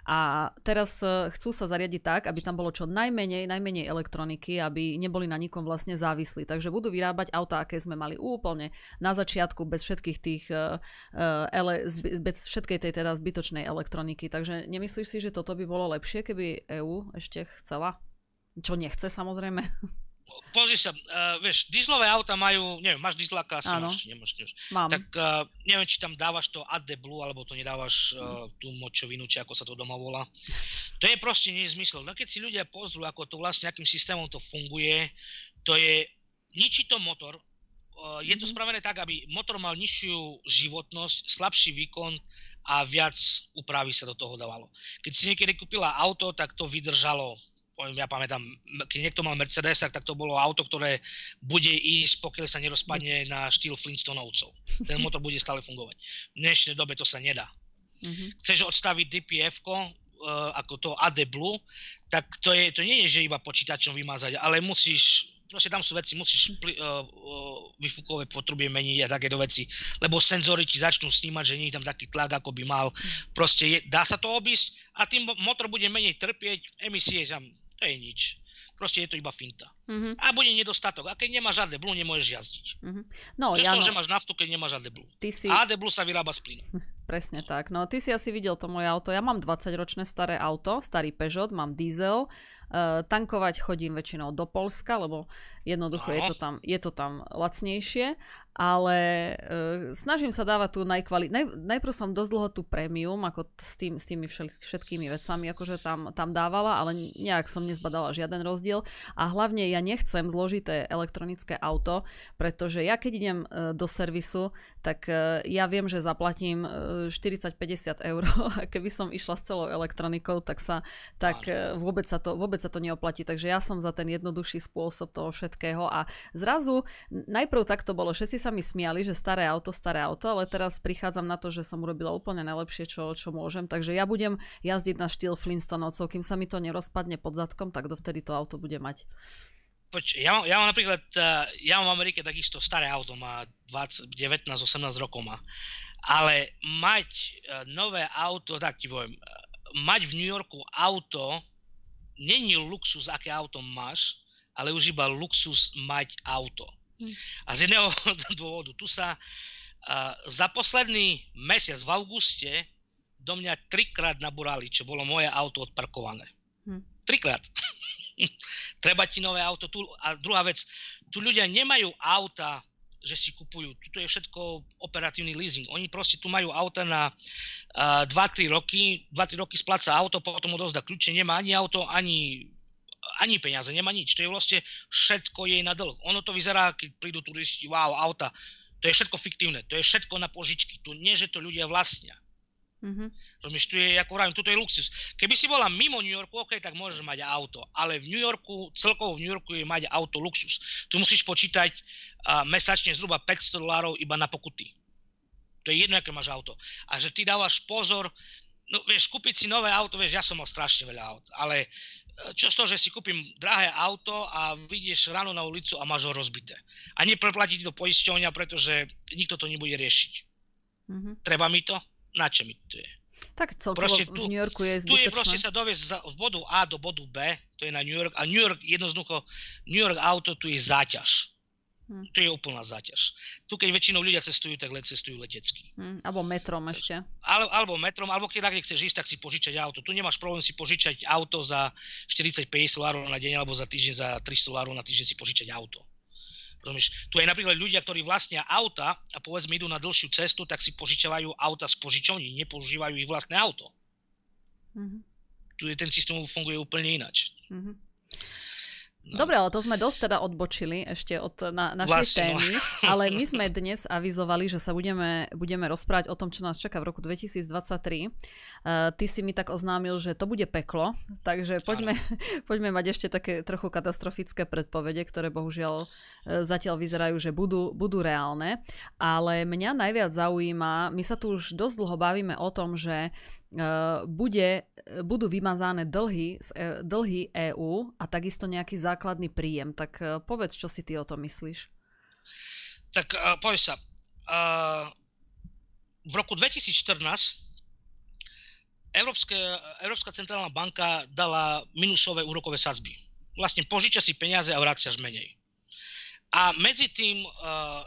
A teraz e, chcú sa zariadiť tak, aby tam bolo čo najmenej, najmenej elektroniky, aby neboli na nikom vlastne závislí. Takže budú vyrábať auta, aké sme mali úplne na začiatku, bez všetkých tých, uh, ele, bez všetkej tej teda zbytočnej elektroniky. Takže nemyslíš si, že toto by bolo lepšie, keby EÚ ešte chcela? Čo nechce samozrejme. Pozri sa, uh, vieš, dieselové auta majú, neviem, máš dieselaka, asi máš, nemáš, nemáš. Mám. Tak uh, neviem, či tam dávaš to AdBlue, alebo to nedávaš uh, tú močovinu, či ako sa to doma volá. To je proste nezmysel. No keď si ľudia pozrú, ako to vlastne, akým systémom to funguje, to je, ničí to motor, uh, je to mm-hmm. spravené tak, aby motor mal nižšiu životnosť, slabší výkon a viac úpravy sa do toho dávalo. Keď si niekedy kúpila auto, tak to vydržalo ja pamätám, keď niekto mal Mercedes, tak to bolo auto, ktoré bude ísť, pokiaľ sa nerozpadne na štýl Flintstonovcov. Ten motor bude stále fungovať. V dnešnej dobe to sa nedá. Mm-hmm. Chceš odstaviť dpf uh, e, ako to AD Blue, tak to, je, to nie je, že iba počítačom vymazať, ale musíš proste tam sú veci, musíš pli, uh, uh, vyfúkové potrubie meniť a takéto veci, lebo senzory ti začnú snímať, že nie je tam taký tlak, ako by mal. Proste je, dá sa to obísť a tým motor bude menej trpieť, emisie tam to je nič. Proste je to iba finta. Mm-hmm. A bude nedostatok. A keď nemáš žiadne blue, nemôžeš jazdiť. Mm-hmm. No, Cez ja, to, že máš naftu, keď nemáš žiadne blue. Ty si... A blue sa vyrába z plynu. Presne tak. No ty si asi videl to moje auto. Ja mám 20-ročné staré auto, starý Peugeot, mám diesel. Uh, tankovať chodím väčšinou do Polska, lebo jednoducho no. je to, tam, je to tam lacnejšie ale uh, snažím sa dávať tú najkvali... Naj, najprv som dosť dlho tú premium, ako s, tým, s tými všel, všetkými vecami, akože tam, tam dávala, ale nejak som nezbadala žiaden rozdiel a hlavne ja nechcem zložité elektronické auto, pretože ja keď idem uh, do servisu, tak uh, ja viem, že zaplatím uh, 40-50 eur a keby som išla s celou elektronikou, tak sa tak uh, vôbec, sa to, vôbec sa to neoplatí, takže ja som za ten jednoduchší spôsob toho všetkého a zrazu najprv tak to bolo, všetci sa mi smiali, že staré auto, staré auto, ale teraz prichádzam na to, že som urobila úplne najlepšie, čo, čo môžem. Takže ja budem jazdiť na štýl Flintstonovcov, kým sa mi to nerozpadne pod zadkom, tak dovtedy to auto bude mať. Poč, ja, mám, ja mám napríklad, eh, ja mám v Amerike takisto staré auto, má 19-18 rokov má. Ale mať eh, nové auto, tak ti poviem, eh, mať v New Yorku auto, není luxus, aké auto máš, ale už iba luxus mať auto. A z jedného dôvodu, tu sa uh, za posledný mesiac v auguste do mňa trikrát nabúrali, čo bolo moje auto odparkované. Hm. Trikrát. Treba ti nové auto. Tu, a druhá vec, tu ľudia nemajú auta, že si kupujú. Tuto je všetko operatívny leasing. Oni proste tu majú auta na uh, 2-3 roky, 2-3 roky spláca auto, potom odozda kľúče, nemá ani auto, ani ani peniaze, nemá nič. To je vlastne všetko jej na dlh. Ono to vyzerá, keď prídu turisti, wow, auta. To je všetko fiktívne, to je všetko na požičky. Tu nie, že to ľudia vlastnia. Mm-hmm. Rozumieš, tu je, ako vravím, toto je luxus. Keby si bola mimo New Yorku, ok, tak môžeš mať auto, ale v New Yorku, celkovo v New Yorku je mať auto luxus. Tu musíš počítať uh, mesačne zhruba 500 dolárov iba na pokuty. To je jedno, aké máš auto. A že ty dávaš pozor, no vieš, kúpiť si nové auto, vieš, ja som mal strašne veľa aut, ale čo z toho, že si kúpim drahé auto a vyjdeš ráno na ulicu a máš ho rozbité. A nepreplatiť to poisťovňa, pretože nikto to nebude riešiť. Mm-hmm. Treba mi to? Na čo mi to je? Tak celkovo proste tu, v New Yorku je zbytočné. Tu je proste sa doviesť z bodu A do bodu B, to je na New York, a New York jednoducho, New York auto tu je záťaž. Hmm. To je úplná záťaž. Tu keď väčšinou ľudia cestujú, tak let cestujú letecky. Hmm. Alebo metrom ešte. Al, alebo metrom, alebo keď tak chceš ísť, tak si požičať auto. Tu nemáš problém si požičať auto za 45 dolárov na deň, alebo za týždeň za 300 dolárov na týždeň si požičať auto. Rozumieš? Tu aj napríklad ľudia, ktorí vlastnia auta a povedzme idú na dlhšiu cestu, tak si požičavajú auta z požičovní, nepoužívajú ich vlastné auto. Mm-hmm. Tu je ten systém funguje úplne ináč. Mm-hmm. No. Dobre, ale to sme dosť teda odbočili ešte od na, našej vlastne, témy, ale my sme dnes avizovali, že sa budeme, budeme rozprávať o tom, čo nás čaká v roku 2023. Uh, ty si mi tak oznámil, že to bude peklo, takže poďme, poďme mať ešte také trochu katastrofické predpovede, ktoré bohužiaľ uh, zatiaľ vyzerajú, že budú, budú reálne. Ale mňa najviac zaujíma, my sa tu už dosť dlho bavíme o tom, že uh, bude, budú vymazané dlhy, dlhy EÚ a takisto nejaký zákon základný príjem. Tak uh, povedz, čo si ty o tom myslíš. Tak uh, povedz sa, uh, v roku 2014 Európske, Európska centrálna banka dala minusové úrokové sadzby. Vlastne požiča si peniaze a vraciaš menej. A medzi tým uh,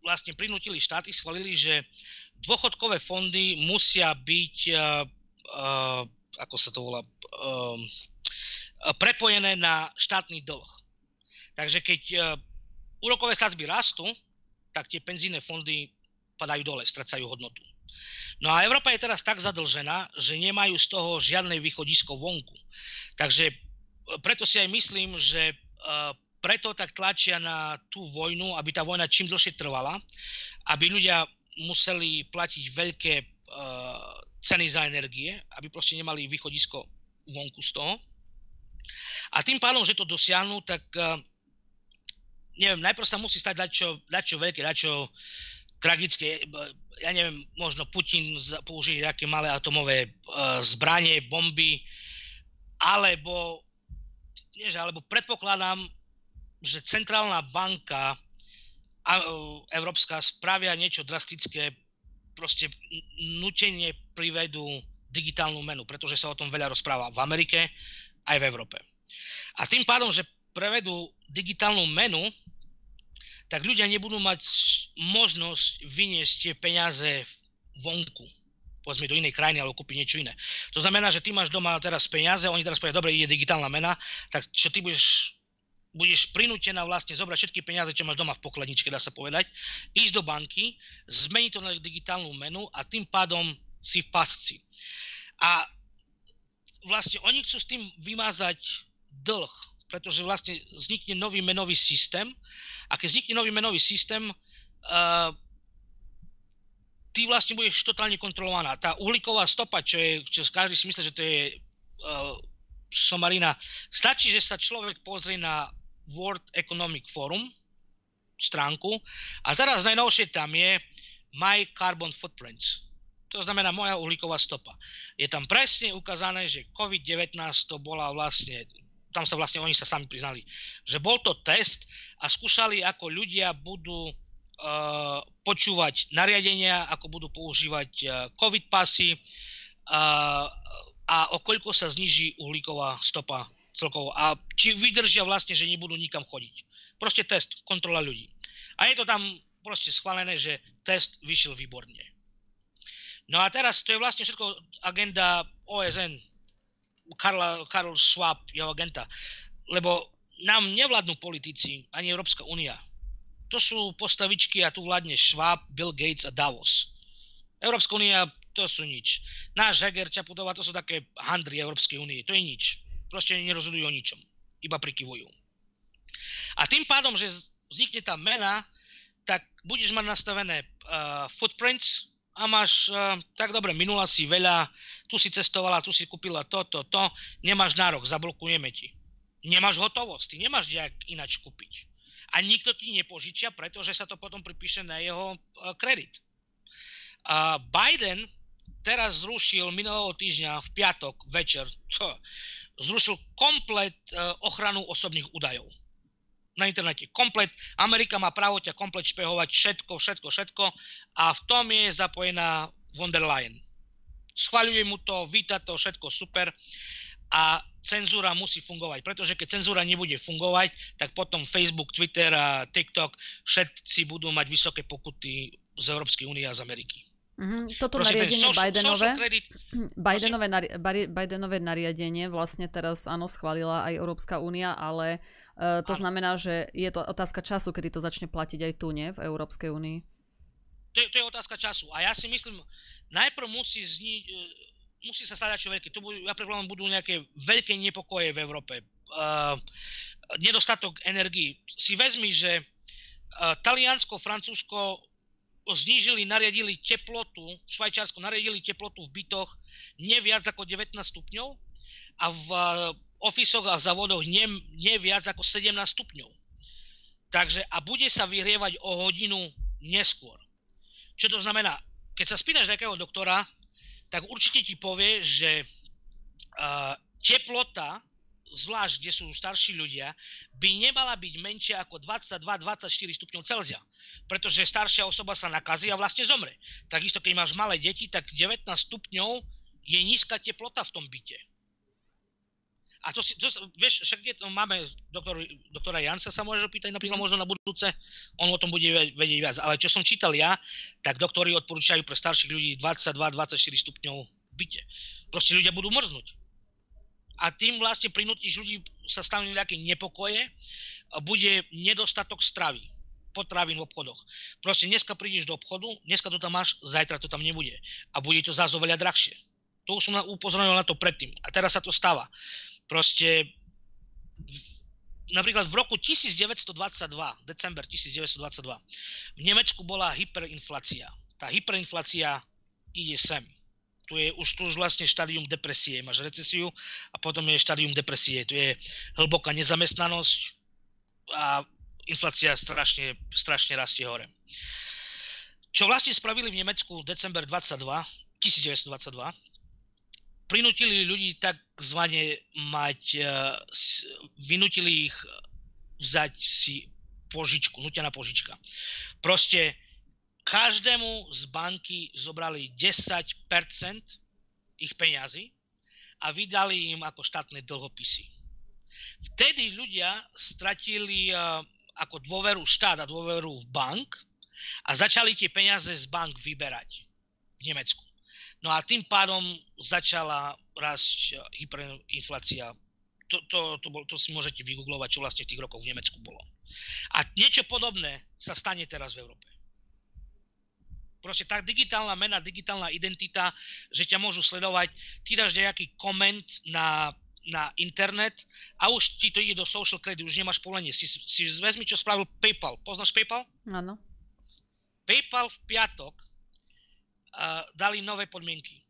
vlastne prinútili štáty, schválili, že dôchodkové fondy musia byť, uh, uh, ako sa to volá, uh, prepojené na štátny dlh. Takže keď uh, úrokové sadzby rastú, tak tie penzíne fondy padajú dole, stracajú hodnotu. No a Európa je teraz tak zadlžená, že nemajú z toho žiadne východisko vonku. Takže e, preto si aj myslím, že e, preto tak tlačia na tú vojnu, aby tá vojna čím dlhšie trvala, aby ľudia museli platiť veľké e, ceny za energie, aby proste nemali východisko vonku z toho. A tým pádom, že to dosiahnu, tak neviem, najprv sa musí stať dačo, dačo veľké, dačo tragické ja neviem, možno Putin použije nejaké malé atomové uh, zbranie, bomby, alebo, nie, že, alebo predpokladám, že centrálna banka a, uh, európska spravia niečo drastické, proste nutenie privedú digitálnu menu, pretože sa o tom veľa rozpráva v Amerike aj v Európe. A tým pádom, že prevedú digitálnu menu, tak ľudia nebudú mať možnosť vyniesť tie peniaze vonku povedzme do inej krajiny alebo kúpiť niečo iné. To znamená, že ty máš doma teraz peniaze, oni teraz povedia, dobre, ide digitálna mena, tak čo ty budeš budeš prinútená vlastne zobrať všetky peniaze, čo máš doma v pokladničke, dá sa povedať, ísť do banky, zmeniť to na digitálnu menu a tým pádom si v pasci. A vlastne oni chcú s tým vymazať dlh, pretože vlastne vznikne nový menový systém a keď vznikne nový menový systém, uh, ty vlastne budeš totálne kontrolovaná. Tá uhlíková stopa, čo je, čo každý si myslí, že to je uh, somarina, stačí, že sa človek pozrie na World Economic Forum stránku a teraz najnovšie tam je My Carbon Footprints. To znamená moja uhlíková stopa. Je tam presne ukázané, že COVID-19 to bola vlastne tam sa vlastne oni sa sami priznali, že bol to test a skúšali, ako ľudia budú uh, počúvať nariadenia, ako budú používať uh, covid pasy uh, a o koľko sa zniží uhlíková stopa celkovo a či vydržia vlastne, že nebudú nikam chodiť. Proste test, kontrola ľudí. A je to tam proste schválené, že test vyšiel výborne. No a teraz to je vlastne všetko agenda OSN, Karla, Karl Schwab, jeho agenta. Lebo nám nevládnu politici, ani Európska únia. To sú postavičky a tu vládne Schwab, Bill Gates a Davos. Európska únia, to sú nič. Náš Heger, Čaputová, to sú také handry Európskej únie. To je nič. Proste nerozhodujú o ničom. Iba prikyvujú. A tým pádom, že vznikne tá mena, tak budeš mať nastavené uh, footprints, a máš, uh, tak dobre, minula si veľa, tu si cestovala, tu si kúpila to, to, to, nemáš nárok, zablokujeme ti. Nemáš hotovosť, ty nemáš nejak ináč kúpiť. A nikto ti nepožičia, pretože sa to potom pripíše na jeho uh, kredit. Biden teraz zrušil minulého týždňa v piatok večer, zrušil komplet uh, ochranu osobných údajov na internete. Komplet, Amerika má právo ťa komplet špehovať všetko, všetko, všetko a v tom je zapojená von der Leyen. Schvaľuje mu to, víta to, všetko super a cenzúra musí fungovať, pretože keď cenzúra nebude fungovať, tak potom Facebook, Twitter a TikTok všetci budú mať vysoké pokuty z Európskej únie a z Ameriky. Mm-hmm. Toto Proste nariadenie social, Bidenové, social Bidenové, nari, Bidenové nariadenie vlastne teraz áno schválila aj Európska únia, ale uh, to áno. znamená, že je to otázka času, kedy to začne platiť aj tu, nie? V Európskej únii. To, je, to je otázka času. A ja si myslím, najprv musí zni, e, musí sa stať čo veľké. To budú, ja predpokladám, budú nejaké veľké nepokoje v Európe. Uh, nedostatok energii. Si vezmi, že uh, Taliansko, Francúzsko znížili, nariadili teplotu, v Švajčiarsku nariadili teplotu v bytoch nie viac ako 19 stupňov a v eh, ofisoch a v závodoch nie, viac ako 17 stupňov. Takže a bude sa vyhrievať o hodinu neskôr. Čo to znamená? Keď sa spýtaš nejakého doktora, tak určite ti povie, že uh, teplota zvlášť kde sú starší ľudia, by nemala byť menšia ako 22-24 stupňov Celzia. Pretože staršia osoba sa nakazí a vlastne zomre. Takisto, keď máš malé deti, tak 19 stupňov je nízka teplota v tom byte. A to si, to, vieš, však je to, máme doktor, doktora Jansa sa môže opýtať napríklad možno na budúce, on o tom bude vedieť viac. Ale čo som čítal ja, tak doktori odporúčajú pre starších ľudí 22-24 stupňov v byte. Proste ľudia budú mrznúť. A tým vlastne prinútiš ľudí sa stanú nejaké nepokoje, bude nedostatok stravy potravín v obchodoch. Proste dneska prídeš do obchodu, dneska to tam máš, zajtra to tam nebude. A bude to zás oveľa drahšie. To už som upozornil na to predtým. A teraz sa to stáva. Proste napríklad v roku 1922, december 1922, v Nemecku bola hyperinflácia. Tá hyperinflácia ide sem. Tu je už, tu už vlastne štádium depresie. Máš recesiu a potom je štádium depresie. Tu je hlboká nezamestnanosť a inflácia strašne, strašne rastie hore. Čo vlastne spravili v Nemecku december 22, 1922, prinútili ľudí takzvané mať, e, vynútili ich vzať si požičku, nutená požička. Proste každému z banky zobrali 10% ich peňazí a vydali im ako štátne dlhopisy. Vtedy ľudia stratili e, ako dôveru štát a dôveru v bank a začali tie peniaze z bank vyberať v Nemecku. No a tým pádom začala rásť hyperinflácia. To, to, to, bol, to si môžete vygooglovať, čo vlastne v tých rokoch v Nemecku bolo. A niečo podobné sa stane teraz v Európe. Proste tá digitálna mena, digitálna identita, že ťa môžu sledovať, ty dáš nejaký koment na, na internet a už ti to ide do social credit, už nemáš povolenie. Si, si vezmi, čo spravil PayPal. Poznáš PayPal? Áno. PayPal v piatok dali nové podmienky.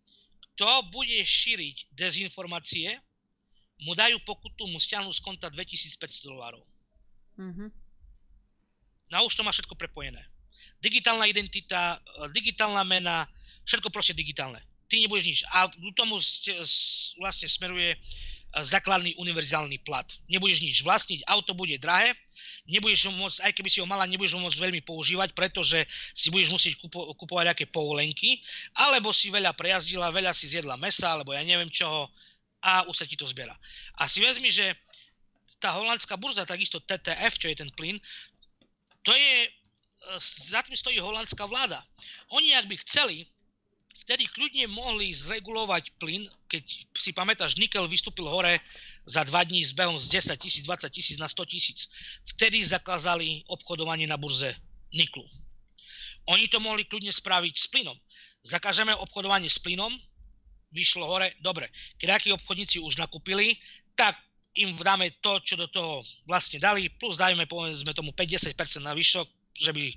Kto bude šíriť dezinformácie, mu dajú pokutu, mu stiahnu z konta 2500 dolárov. Mm-hmm. No a už to má všetko prepojené. Digitálna identita, e, digitálna mena, všetko proste digitálne. Ty nebudeš nič. A k tomu vlastne smeruje základný univerzálny plat. Nebudeš nič vlastniť, auto bude drahé, nebudeš ho môcť, aj keby si ho mala, nebudeš ho môcť veľmi používať, pretože si budeš musieť kupo, kupovať nejaké povolenky, alebo si veľa prejazdila, veľa si zjedla mesa, alebo ja neviem čoho a už sa ti to zbiera. A si vezmi, že tá holandská burza, takisto TTF, čo je ten plyn, to je, e, za tým stojí holandská vláda. Oni, ak by chceli, vtedy kľudne mohli zregulovať plyn, keď si pamätáš, nikel vystúpil hore za dva dní s behom z 10 tisíc, 20 tisíc na 100 tisíc. Vtedy zakázali obchodovanie na burze niklu. Oni to mohli kľudne spraviť s plynom. Zakážeme obchodovanie s plynom, vyšlo hore, dobre. Keď akí obchodníci už nakúpili, tak im dáme to, čo do toho vlastne dali, plus dajme povedzme tomu 5-10% na vyšok, že by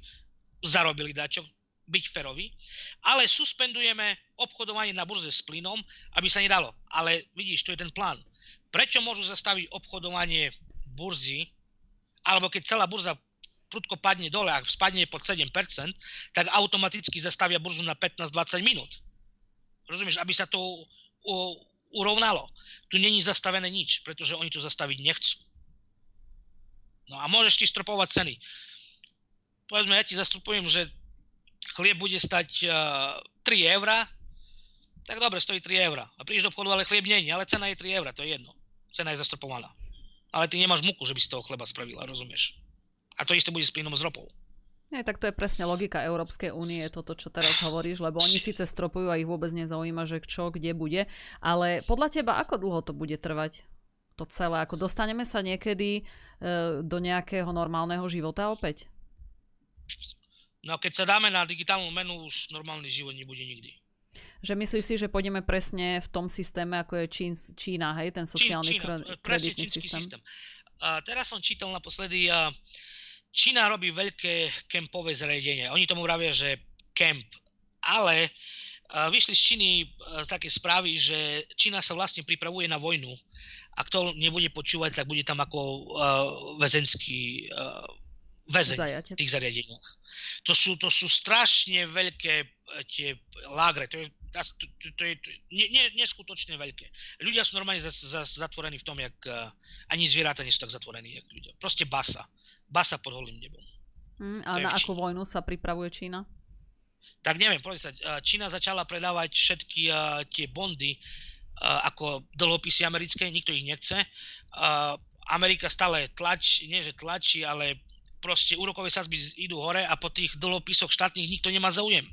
zarobili dačo, byť ferový, ale suspendujeme obchodovanie na burze s plynom, aby sa nedalo. Ale vidíš, to je ten plán. Prečo môžu zastaviť obchodovanie burzy, alebo keď celá burza prudko padne dole, ak spadne pod 7%, tak automaticky zastavia burzu na 15-20 minút. Rozumieš, aby sa to urovnalo. Tu není zastavené nič, pretože oni to zastaviť nechcú. No a môžeš ti stropovať ceny. Povedzme, ja ti zastrupujem, že chlieb bude stať uh, 3 eurá, tak dobre, stojí 3 eurá. A prídeš do obchodu, ale chlieb nie, ale cena je 3 eurá, to je jedno. Cena je zastropovaná. Ale ty nemáš muku, že by si toho chleba spravila, rozumieš? A to isté bude s plynom z ropou. Nie, tak to je presne logika Európskej únie, toto, čo teraz hovoríš, lebo oni síce stropujú a ich vôbec nezaujíma, že čo, kde bude, ale podľa teba, ako dlho to bude trvať? To celé, ako dostaneme sa niekedy e, do nejakého normálneho života opäť? No a keď sa dáme na digitálnu menu, už normálny život nebude nikdy. Že myslíš si, že pôjdeme presne v tom systéme, ako je Čín, Čína, hej, ten sociálny Čín, Čína, kre- kreditný systém? systém. A teraz som čítal naposledy, a Čína robí veľké kempové zariadenie. Oni tomu vravia, že kemp. Ale vyšli z Číny z také správy, že Čína sa vlastne pripravuje na vojnu. Ak to nebude počúvať, tak bude tam ako uh, väzenský uh, väzeň v tých zariadeniach. To sú, to sú strašne veľké e, tie lágre, to je, to, to, to je nie, nie, neskutočne veľké. Ľudia sú normálne za, za, zatvorení v tom, jak uh, ani zvieratá nie sú tak zatvorení, jak ľudia. Proste basa. Basa pod holým nebom. Mm, a na akú vojnu sa pripravuje Čína? tak neviem, povedz sa, Čína začala predávať všetky uh, tie bondy uh, ako dlhopisy americké, nikto ich nechce. Uh, Amerika stále tlač, nie že tlačí, ale proste úrokové sadzby idú hore a po tých dlhopisoch štátnych nikto nemá záujem.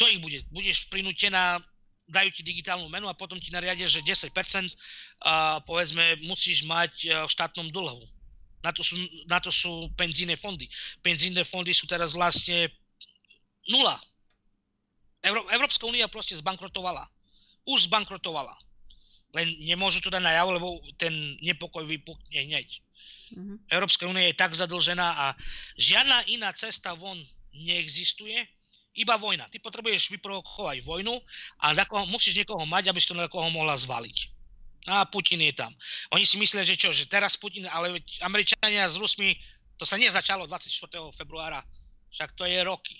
To ich bude. Budeš prinútená, dajú ti digitálnu menu a potom ti nariadia, že 10% a povedzme musíš mať v štátnom dlhu. Na to sú, na to sú penzíne fondy. Penzíne fondy sú teraz vlastne nula. Euró- Európska únia proste zbankrotovala. Už zbankrotovala. Len nemôžu to dať najavo, lebo ten nepokoj vypukne hneď. Mm-hmm. Európska únia je tak zadlžená a žiadna iná cesta von neexistuje, iba vojna. Ty potrebuješ vyprovokovať vojnu a na koho, musíš niekoho mať, aby si to na koho mohla zvaliť. A Putin je tam. Oni si myslia, že čo, že teraz Putin, ale Američania s Rusmi, to sa nezačalo 24. februára, však to je roky.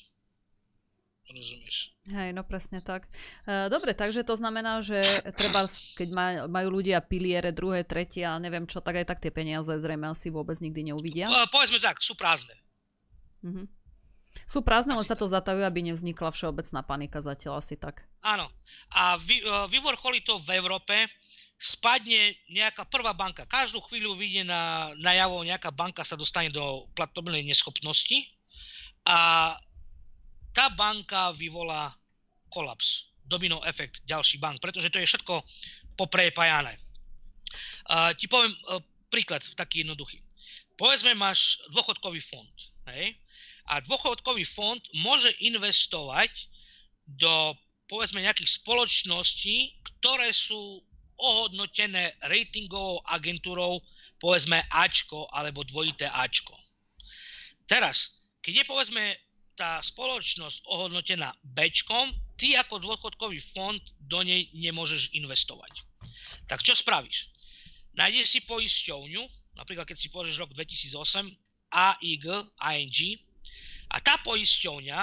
Rozumieš? Hej, no presne tak. E, dobre, takže to znamená, že treba, keď maj, majú ľudia piliere, druhé, tretie a neviem čo, tak aj tak tie peniaze zrejme asi vôbec nikdy neuvidia. Po, povedzme tak, sú prázdne. Mhm. Sú prázdne, len sa to zatajú, aby nevznikla všeobecná panika zatiaľ asi tak. Áno. A vy, uh, vyvorcholi to v Európe, spadne nejaká prvá banka. Každú chvíľu vyjde na, na javo, nejaká banka sa dostane do platobnej neschopnosti a tá banka vyvolá kolaps, domino efekt ďalší bank, pretože to je všetko poprepájané. Uh, ti poviem uh, príklad taký jednoduchý. Povedzme, máš dôchodkový fond, hej? A dôchodkový fond môže investovať do, povedzme, nejakých spoločností, ktoré sú ohodnotené ratingovou agentúrou, povedzme Ačko alebo dvojité Ačko. Teraz, keď je povedzme tá spoločnosť ohodnotená Bčkom, ty ako dôchodkový fond do nej nemôžeš investovať. Tak čo spravíš? Nájdeš si poisťovňu, napríklad keď si povieš rok 2008, AIG, ING, a tá poisťovňa,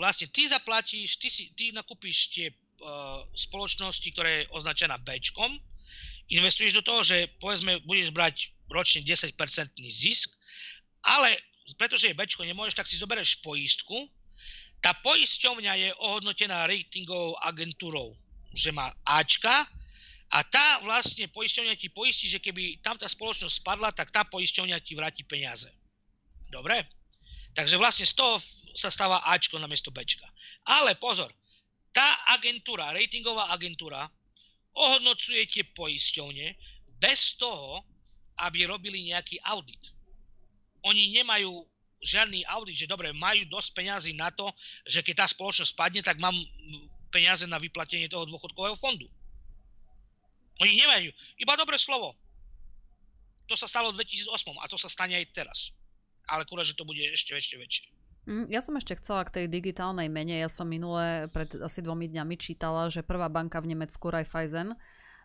vlastne ty zaplatíš, ty, si, ty nakúpiš tie uh, spoločnosti, ktoré je označená Bčkom, investuješ do toho, že povedzme budeš brať ročne 10% zisk, ale pretože je Bčko nemôžeš, tak si zoberieš poistku. Tá poisťovňa je ohodnotená ratingovou agentúrou, že má Ačka a tá vlastne poisťovňa ti poistí, že keby tam tá spoločnosť spadla, tak tá poisťovňa ti vráti peniaze. Dobre? Takže vlastne z toho sa stáva Ačko na miesto Bčka. Ale pozor, tá agentúra, ratingová agentúra, ohodnocuje tie poisťovne bez toho, aby robili nejaký audit oni nemajú žiadny audit, že dobre, majú dosť peňazí na to, že keď tá spoločnosť spadne, tak mám peniaze na vyplatenie toho dôchodkového fondu. Oni nemajú. Iba dobré slovo. To sa stalo v 2008 a to sa stane aj teraz. Ale kurá, že to bude ešte, ešte väčšie. Mm, ja som ešte chcela k tej digitálnej mene. Ja som minule pred asi dvomi dňami čítala, že prvá banka v Nemecku Raiffeisen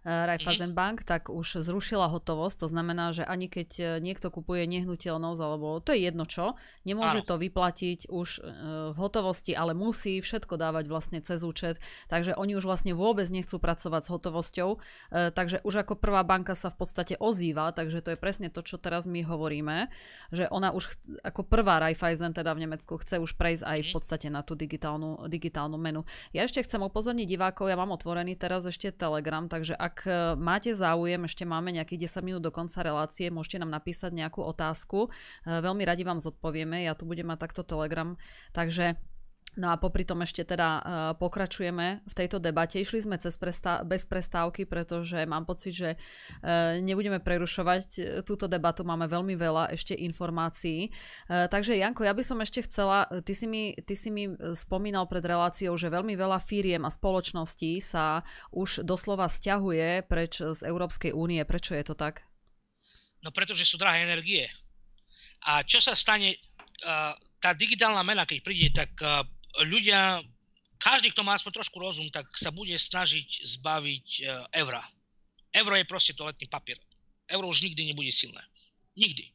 Raiffeisenbank, tak už zrušila hotovosť. To znamená, že ani keď e, niekto kupuje nehnuteľnosť, alebo to je jedno čo, nemôže Áno. to vyplatiť už e, v hotovosti, ale musí všetko dávať vlastne cez účet. Takže oni už vlastne vôbec nechcú pracovať s hotovosťou. Takže už ako prvá banka sa v podstate ozýva, takže to je presne to, čo teraz my hovoríme, že ona už ako prvá Raiffeisen teda v Nemecku chce už prejsť aj v mhm. podstate na tú digitálnu, digitálnu menu. Ja ešte chcem upozorniť divákov, ja mám otvorený teraz ešte Telegram, takže ak ak e, máte záujem, ešte máme nejakých 10 minút do konca relácie, môžete nám napísať nejakú otázku. E, veľmi radi vám zodpovieme, ja tu budem mať takto Telegram, takže No a popri tom ešte teda uh, pokračujeme v tejto debate. Išli sme cez prestá- bez prestávky, pretože mám pocit, že uh, nebudeme prerušovať túto debatu. Máme veľmi veľa ešte informácií. Takže Janko, ja by som ešte chcela, ty si, mi, ty si mi spomínal pred reláciou, že veľmi veľa firiem a spoločností sa už doslova stiahuje preč z Európskej únie. Prečo je to tak? No pretože sú drahé energie. A čo sa stane, tá digitálna mena, keď príde, tak ľudia, každý, kto má aspoň trošku rozum, tak sa bude snažiť zbaviť eura. Euro je proste toaletný papier. Euro už nikdy nebude silné. Nikdy.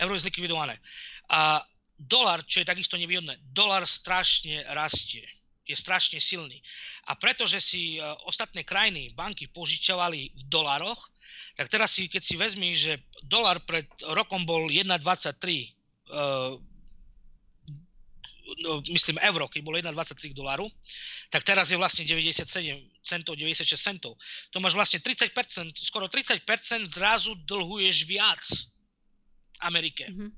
Euro je zlikvidované. A dolar, čo je takisto nevýhodné, dolar strašne rastie. Je strašne silný. A pretože si e, ostatné krajiny, banky požičovali v dolaroch, tak teraz si, keď si vezmi, že dolar pred rokom bol 1,23 uh, no, myslím euro, keď bolo 1,23 doláru, tak teraz je vlastne 97 centov, 96 centov. To máš vlastne 30%, skoro 30% zrazu dlhuješ viac Amerike. Mm-hmm.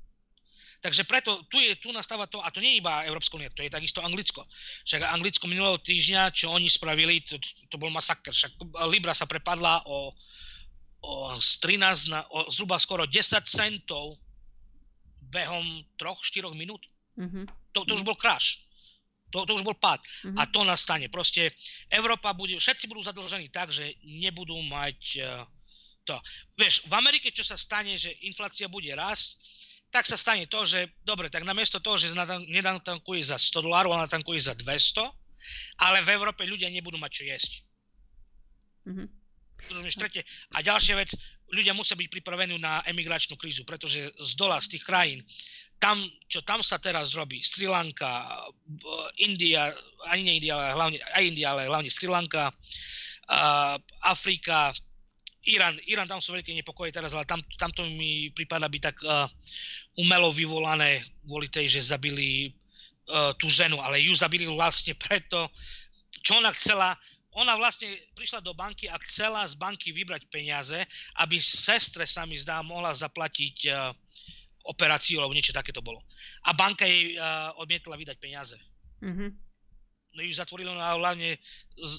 Takže preto tu, je, tu nastáva to, a to nie je iba Európska únia, to je takisto Anglicko. Však Anglicko minulého týždňa, čo oni spravili, to, to bol masakr. Však Libra sa prepadla o, o, z 13 na o, zhruba skoro 10 centov behom 3-4 minút. Mm-hmm. To, to už bol crash. To, to už bol pád. Mm-hmm. A to nastane. Proste Európa bude, všetci budú zadlžení tak, že nebudú mať uh, to. Vieš, v Amerike čo sa stane, že inflácia bude rásť, tak sa stane to, že dobre, tak namiesto toho, že nedatankuje za 100 dolárov, ale natankuje za 200, ale v Európe ľudia nebudú mať čo jesť. Mm-hmm. Tretie. A ďalšia vec, ľudia musia byť pripravení na emigračnú krízu, pretože z dola, z tých krajín, tam, čo tam sa teraz robí, Sri Lanka, India, ani nie India, ale hlavne, aj India, ale hlavne Sri Lanka, uh, Afrika, Irán, Irán, tam sú veľké nepokoje teraz, ale tam, tam to mi prípada byť tak uh, umelo vyvolané kvôli tej, že zabili uh, tú ženu, ale ju zabili vlastne preto, čo ona chcela, ona vlastne prišla do banky a chcela z banky vybrať peniaze, aby sestre sa mi zdá mohla zaplatiť uh, operáciu, alebo niečo také to bolo. A banka jej uh, odmietla vydať peniaze. Mm-hmm. No ju zatvorilo hlavne z,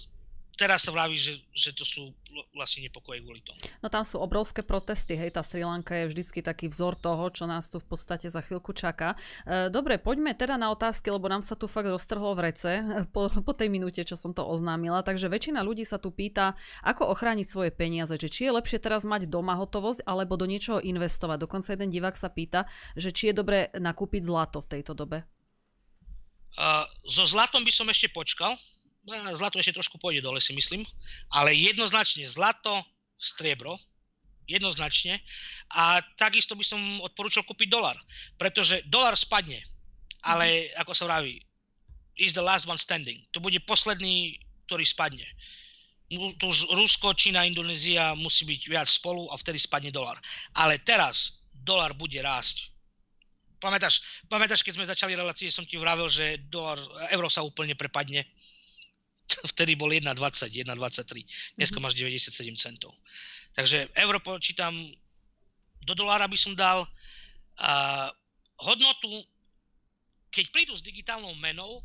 teraz sa vraví, že, že to sú vlastne nepokoje kvôli tomu. No tam sú obrovské protesty, hej, tá Sri Lanka je vždycky taký vzor toho, čo nás tu v podstate za chvíľku čaká. E, dobre, poďme teda na otázky, lebo nám sa tu fakt roztrhlo v rece po, po tej minúte, čo som to oznámila. Takže väčšina ľudí sa tu pýta, ako ochrániť svoje peniaze, že či je lepšie teraz mať doma hotovosť, alebo do niečoho investovať. Dokonca jeden divák sa pýta, že či je dobre nakúpiť zlato v tejto dobe. Uh, so zlatom by som ešte počkal, zlato ešte trošku pôjde dole, si myslím, ale jednoznačne zlato, striebro, jednoznačne. A takisto by som odporúčal kúpiť dolar, pretože dolar spadne, ale mm. ako sa vraví, is the last one standing. To bude posledný, ktorý spadne. Tu už Rusko, Čína, Indonézia musí byť viac spolu a vtedy spadne dolar. Ale teraz dolar bude rásť. Pamätáš, pamätáš, keď sme začali relácie, som ti vravil, že dolar, euro sa úplne prepadne vtedy bol 1,20, 1,23. Dneska mm-hmm. máš 97 centov. Takže euro počítam, do dolára by som dal a hodnotu, keď prídu s digitálnou menou,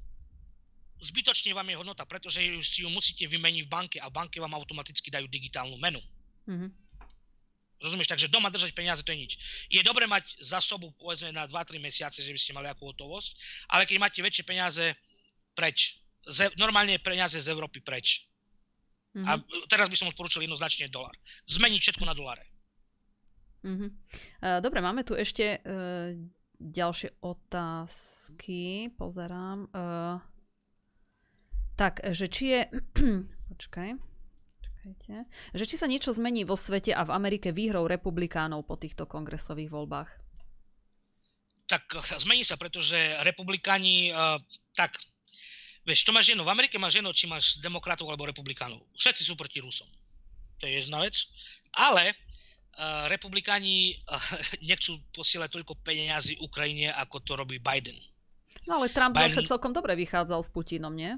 zbytočne vám je hodnota, pretože si ju musíte vymeniť v banke a banky vám automaticky dajú digitálnu menu. Mm-hmm. Rozumieš? Takže doma držať peniaze to je nič. Je dobre mať za sobu povedzme na 2-3 mesiace, že by ste mali akú hotovosť, ale keď máte väčšie peniaze, preč ze, normálne peniaze z Európy preč. Mm-hmm. A teraz by som odporúčal jednoznačne dolar. Zmeniť všetko na dolare. Mm-hmm. Dobre, máme tu ešte uh, ďalšie otázky. Pozerám. Uh, tak, že či je... Počkaj. Čakajte. Že či sa niečo zmení vo svete a v Amerike výhrou republikánov po týchto kongresových voľbách? Tak zmení sa, pretože republikáni uh, tak Vieš, to máš jedno, v Amerike máš jedno, či máš demokratov alebo republikánov. Všetci sú proti Rusom. To je jedna vec. Ale uh, republikáni uh, nechcú posielať toľko peniazy Ukrajine, ako to robí Biden. No ale Trump Biden... zase celkom dobre vychádzal s Putinom, nie?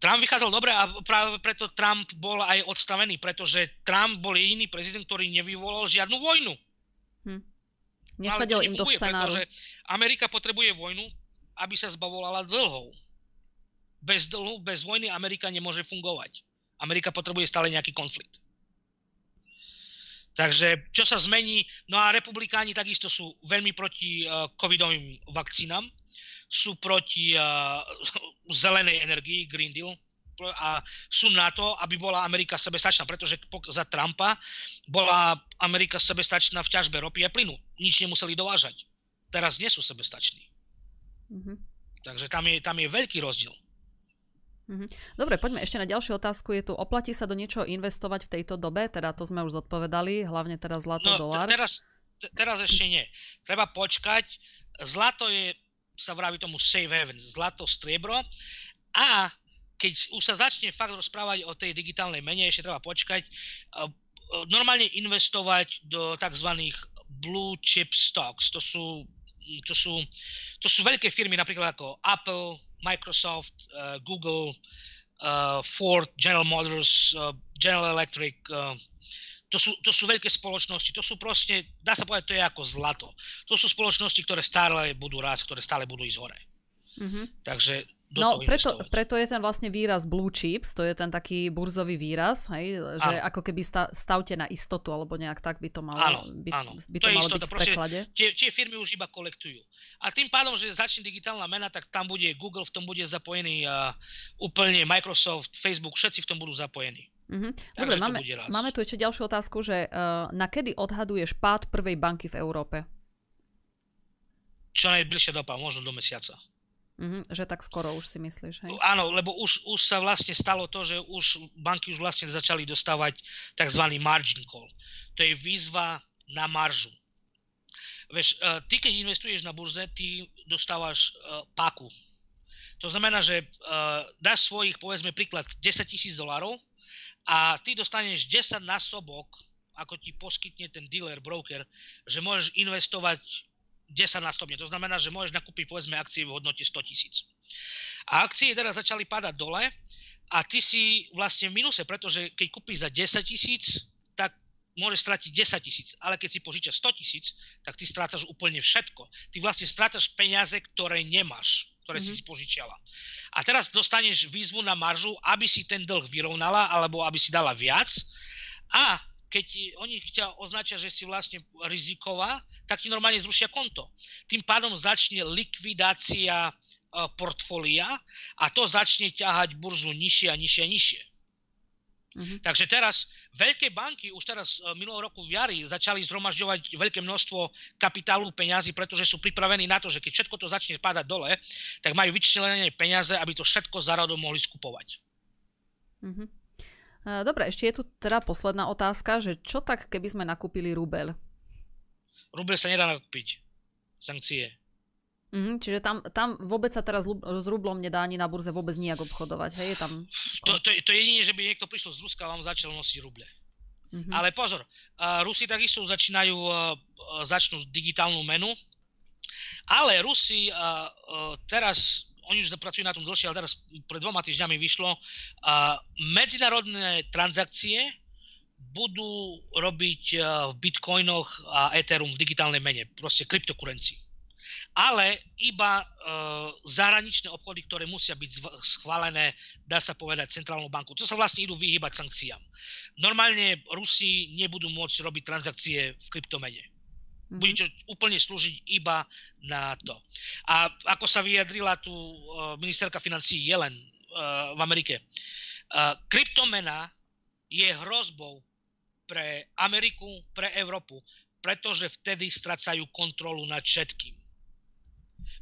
Trump vychádzal dobre a práve preto Trump bol aj odstavený, pretože Trump bol jediný prezident, ktorý nevyvolal žiadnu vojnu. Hm. Nesadil im do scenáru. Pretože Amerika potrebuje vojnu, aby sa zbavovala dlhov bez dlhu, bez vojny Amerika nemôže fungovať. Amerika potrebuje stále nejaký konflikt. Takže čo sa zmení? No a republikáni takisto sú veľmi proti uh, covidovým vakcínam, sú proti uh, zelenej energii, Green Deal, a sú na to, aby bola Amerika sebestačná, pretože za Trumpa bola Amerika sebestačná v ťažbe ropy a plynu. Nič nemuseli dovážať. Teraz nie sú sebestační. Mm-hmm. Takže tam je, tam je veľký rozdiel. Mhm. Dobre, poďme ešte na ďalšiu otázku. Je tu, oplatí sa do niečoho investovať v tejto dobe? Teda to sme už zodpovedali, hlavne teraz zlato, no, dolár. Teraz, teraz ešte nie. Treba počkať. Zlato je, sa vraví tomu safe haven, zlato, striebro. A keď už sa začne fakt rozprávať o tej digitálnej mene, ešte treba počkať, normálne investovať do tzv. blue chip stocks. To sú to sú, to sú veľké firmy napríklad ako Apple, Microsoft, uh, Google, uh, Ford, General Motors, uh, General Electric, to sú, to sú veľké spoločnosti, to sú proste, dá sa povedať, to je ako zlato. To sú spoločnosti, ktoré stále budú rásť, ktoré stále budú ísť hore. Mm-hmm. Takže do no, toho preto, preto je ten vlastne výraz blue chips, to je ten taký burzový výraz, hej, že áno. ako keby sta, stavte na istotu, alebo nejak tak by to malo, áno, by, áno. by to, to je malo istota, byť v preklade. Tie, tie firmy už iba kolektujú. A tým pádom, že začne digitálna mena, tak tam bude Google, v tom bude zapojený a úplne Microsoft, Facebook, všetci v tom budú zapojení. Mm-hmm. Dobre, máme, máme tu ešte ďalšiu otázku, že uh, na kedy odhaduješ pád prvej banky v Európe? Čo najbližšie dopa, možno do mesiaca. Mm-hmm, že tak skoro už si myslíš, hej? Áno, lebo už, už sa vlastne stalo to, že už banky už vlastne začali dostávať tzv. margin call. To je výzva na maržu. Veš, uh, ty keď investuješ na burze, ty dostávaš uh, páku. To znamená, že uh, dáš svojich, povedzme príklad, 10 tisíc dolárov a ty dostaneš 10 násobok, ako ti poskytne ten dealer, broker, že môžeš investovať 10 násobne. To znamená, že môžeš nakúpiť povedzme akcie v hodnote 100 tisíc. A akcie teraz začali padať dole a ty si vlastne v minuse, pretože keď kúpiš za 10 tisíc, tak môžeš stratiť 10 tisíc, ale keď si požičaš 100 tisíc, tak ty strácaš úplne všetko. Ty vlastne strácaš peniaze, ktoré nemáš, ktoré mm-hmm. si mhm. si požičiala. A teraz dostaneš výzvu na maržu, aby si ten dlh vyrovnala, alebo aby si dala viac. A keď oni ťa označia, že si vlastne riziková, tak ti normálne zrušia konto. Tým pádom začne likvidácia e, portfólia a to začne ťahať burzu nižšie a nižšie a nižšie. Mm-hmm. Takže teraz veľké banky už teraz uh, minulého roku v jari začali zhromažďovať veľké množstvo kapitálu peňazí, pretože sú pripravení na to, že keď všetko to začne padať dole, tak majú vyčlenené peniaze, aby to všetko zaradom mohli skupovať. Mm-hmm. Dobre, ešte je tu teda posledná otázka, že čo tak, keby sme nakúpili rubel? Rubel sa nedá nakúpiť. Sankcie. Mm, čiže tam, tam vôbec sa teraz s rublom nedá ani na burze vôbec nijak obchodovať, hej? Je tam... To, to, to jedine, že by niekto prišiel z Ruska a vám začal nosiť ruble. Mm-hmm. Ale pozor, Rusi takisto začínajú, začnú digitálnu menu, ale Rusi teraz oni už pracujú na tom dlhšie, ale teraz pred dvoma týždňami vyšlo, medzinárodné transakcie budú robiť v bitcoinoch a Ethereum v digitálnej mene, proste kryptokurencii. Ale iba e, zahraničné obchody, ktoré musia byť schválené, dá sa povedať, centrálnou bankou. To sa vlastne idú vyhybať sankciám. Normálne Rusi nebudú môcť robiť transakcie v kryptomene. Mm-hmm. Bude úplne slúžiť iba na to. A ako sa vyjadrila tu uh, ministerka financí Jelen uh, v Amerike, uh, kryptomena je hrozbou pre Ameriku, pre Európu, pretože vtedy strácajú kontrolu nad všetkým.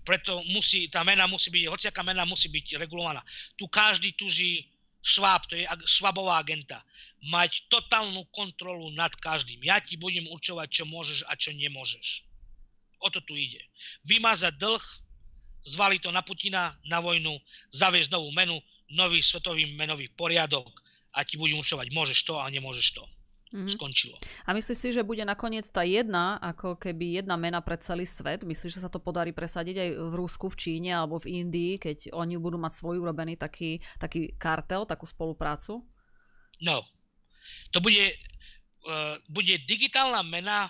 Preto musí, tá mena musí byť, hociaká mena musí byť regulovaná. Tu každý tuží Šváb, to je švabová agenta. Mať totálnu kontrolu nad každým. Ja ti budem určovať, čo môžeš a čo nemôžeš. O to tu ide. Vymazať dlh, zvali to na Putina, na vojnu, zaviesť novú menu, nový svetový menový poriadok a ti budem určovať, môžeš to a nemôžeš to mm-hmm. skončilo. A myslíš si, že bude nakoniec tá jedna, ako keby jedna mena pre celý svet? Myslíš, že sa to podarí presadiť aj v Rusku, v Číne alebo v Indii, keď oni budú mať svoj urobený taký, taký kartel, takú spoluprácu? No. To bude, uh, bude digitálna mena,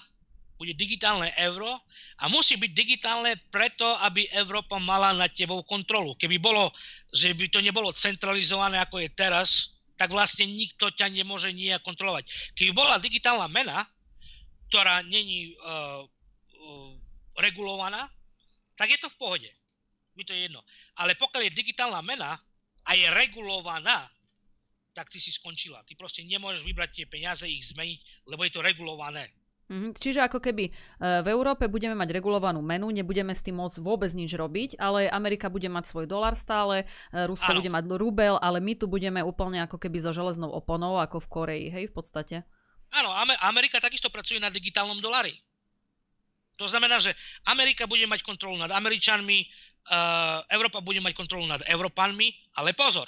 bude digitálne euro a musí byť digitálne preto, aby Európa mala nad tebou kontrolu. Keby bolo, že by to nebolo centralizované ako je teraz, tak vlastne nikto ťa nemôže nijak kontrolovať. Keby bola digitálna mena, ktorá není uh, uh, regulovaná, tak je to v pohode. Mi to je jedno. Ale pokiaľ je digitálna mena a je regulovaná, tak ty si skončila. Ty proste nemôžeš vybrať tie peniaze, ich zmeniť, lebo je to regulované. Mm-hmm. Čiže ako keby e, v Európe budeme mať regulovanú menu, nebudeme s tým môcť vôbec nič robiť, ale Amerika bude mať svoj dolar stále, e, Rusko ano. bude mať rubel, ale my tu budeme úplne ako keby so železnou oponou, ako v Koreji, hej, v podstate. Áno, Amerika takisto pracuje na digitálnom dolari. To znamená, že Amerika bude mať kontrolu nad Američanmi, uh, Európa bude mať kontrolu nad Európanmi, ale pozor,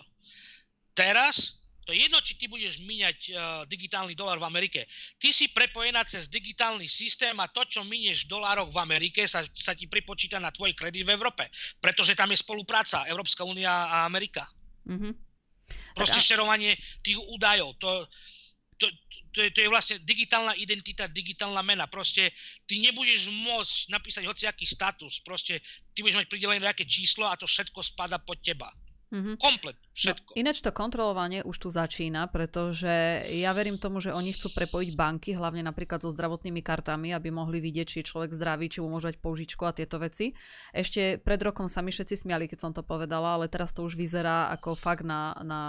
teraz To je jedno, či ty budeš míňať uh, digitálny dolar v Amerike. Ty si prepojená cez digitálny systém a to, čo minieš v dolároch v Amerike, sa, sa ti pripočíta na tvoj kredit v Európe. Pretože tam je spolupráca Európska únia a Amerika. Mm-hmm. Proste a... šerovanie tých údajov. To, to, to, je, to je vlastne digitálna identita, digitálna mena. Proste ty nebudeš môcť napísať hociaký status. Proste ty budeš mať pridelené nejaké číslo a to všetko spada pod teba. Mm-hmm. Komplet, všetko. No, ináč to kontrolovanie už tu začína, pretože ja verím tomu, že oni chcú prepojiť banky, hlavne napríklad so zdravotnými kartami, aby mohli vidieť, či je človek zdravý, či mu môže dať použičku a tieto veci. Ešte pred rokom sa mi všetci smiali, keď som to povedala, ale teraz to už vyzerá ako fakt na, na,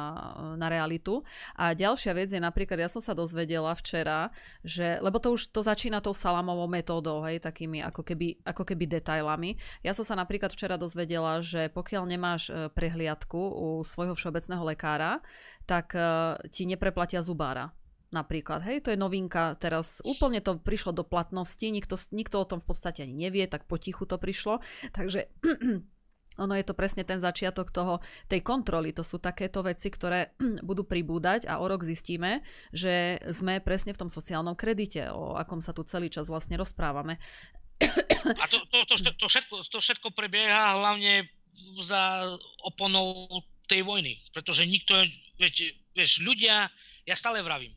na realitu. A ďalšia vec je napríklad, ja som sa dozvedela včera, že, lebo to už to začína tou salamovou metódou, hej, takými ako keby, ako keby detailami. Ja som sa napríklad včera dozvedela, že pokiaľ nemáš e, prehliadku, u svojho všeobecného lekára, tak uh, ti nepreplatia zubára. Napríklad, hej, to je novinka, teraz úplne to prišlo do platnosti, nikto, nikto o tom v podstate ani nevie, tak potichu to prišlo, takže ono je to presne ten začiatok toho, tej kontroly, to sú takéto veci, ktoré budú pribúdať a o rok zistíme, že sme presne v tom sociálnom kredite, o akom sa tu celý čas vlastne rozprávame. A to, to, to, to, všetko, to všetko prebieha hlavne za oponou tej vojny. Pretože nikto, vieš, vieš, ľudia, ja stále vravím,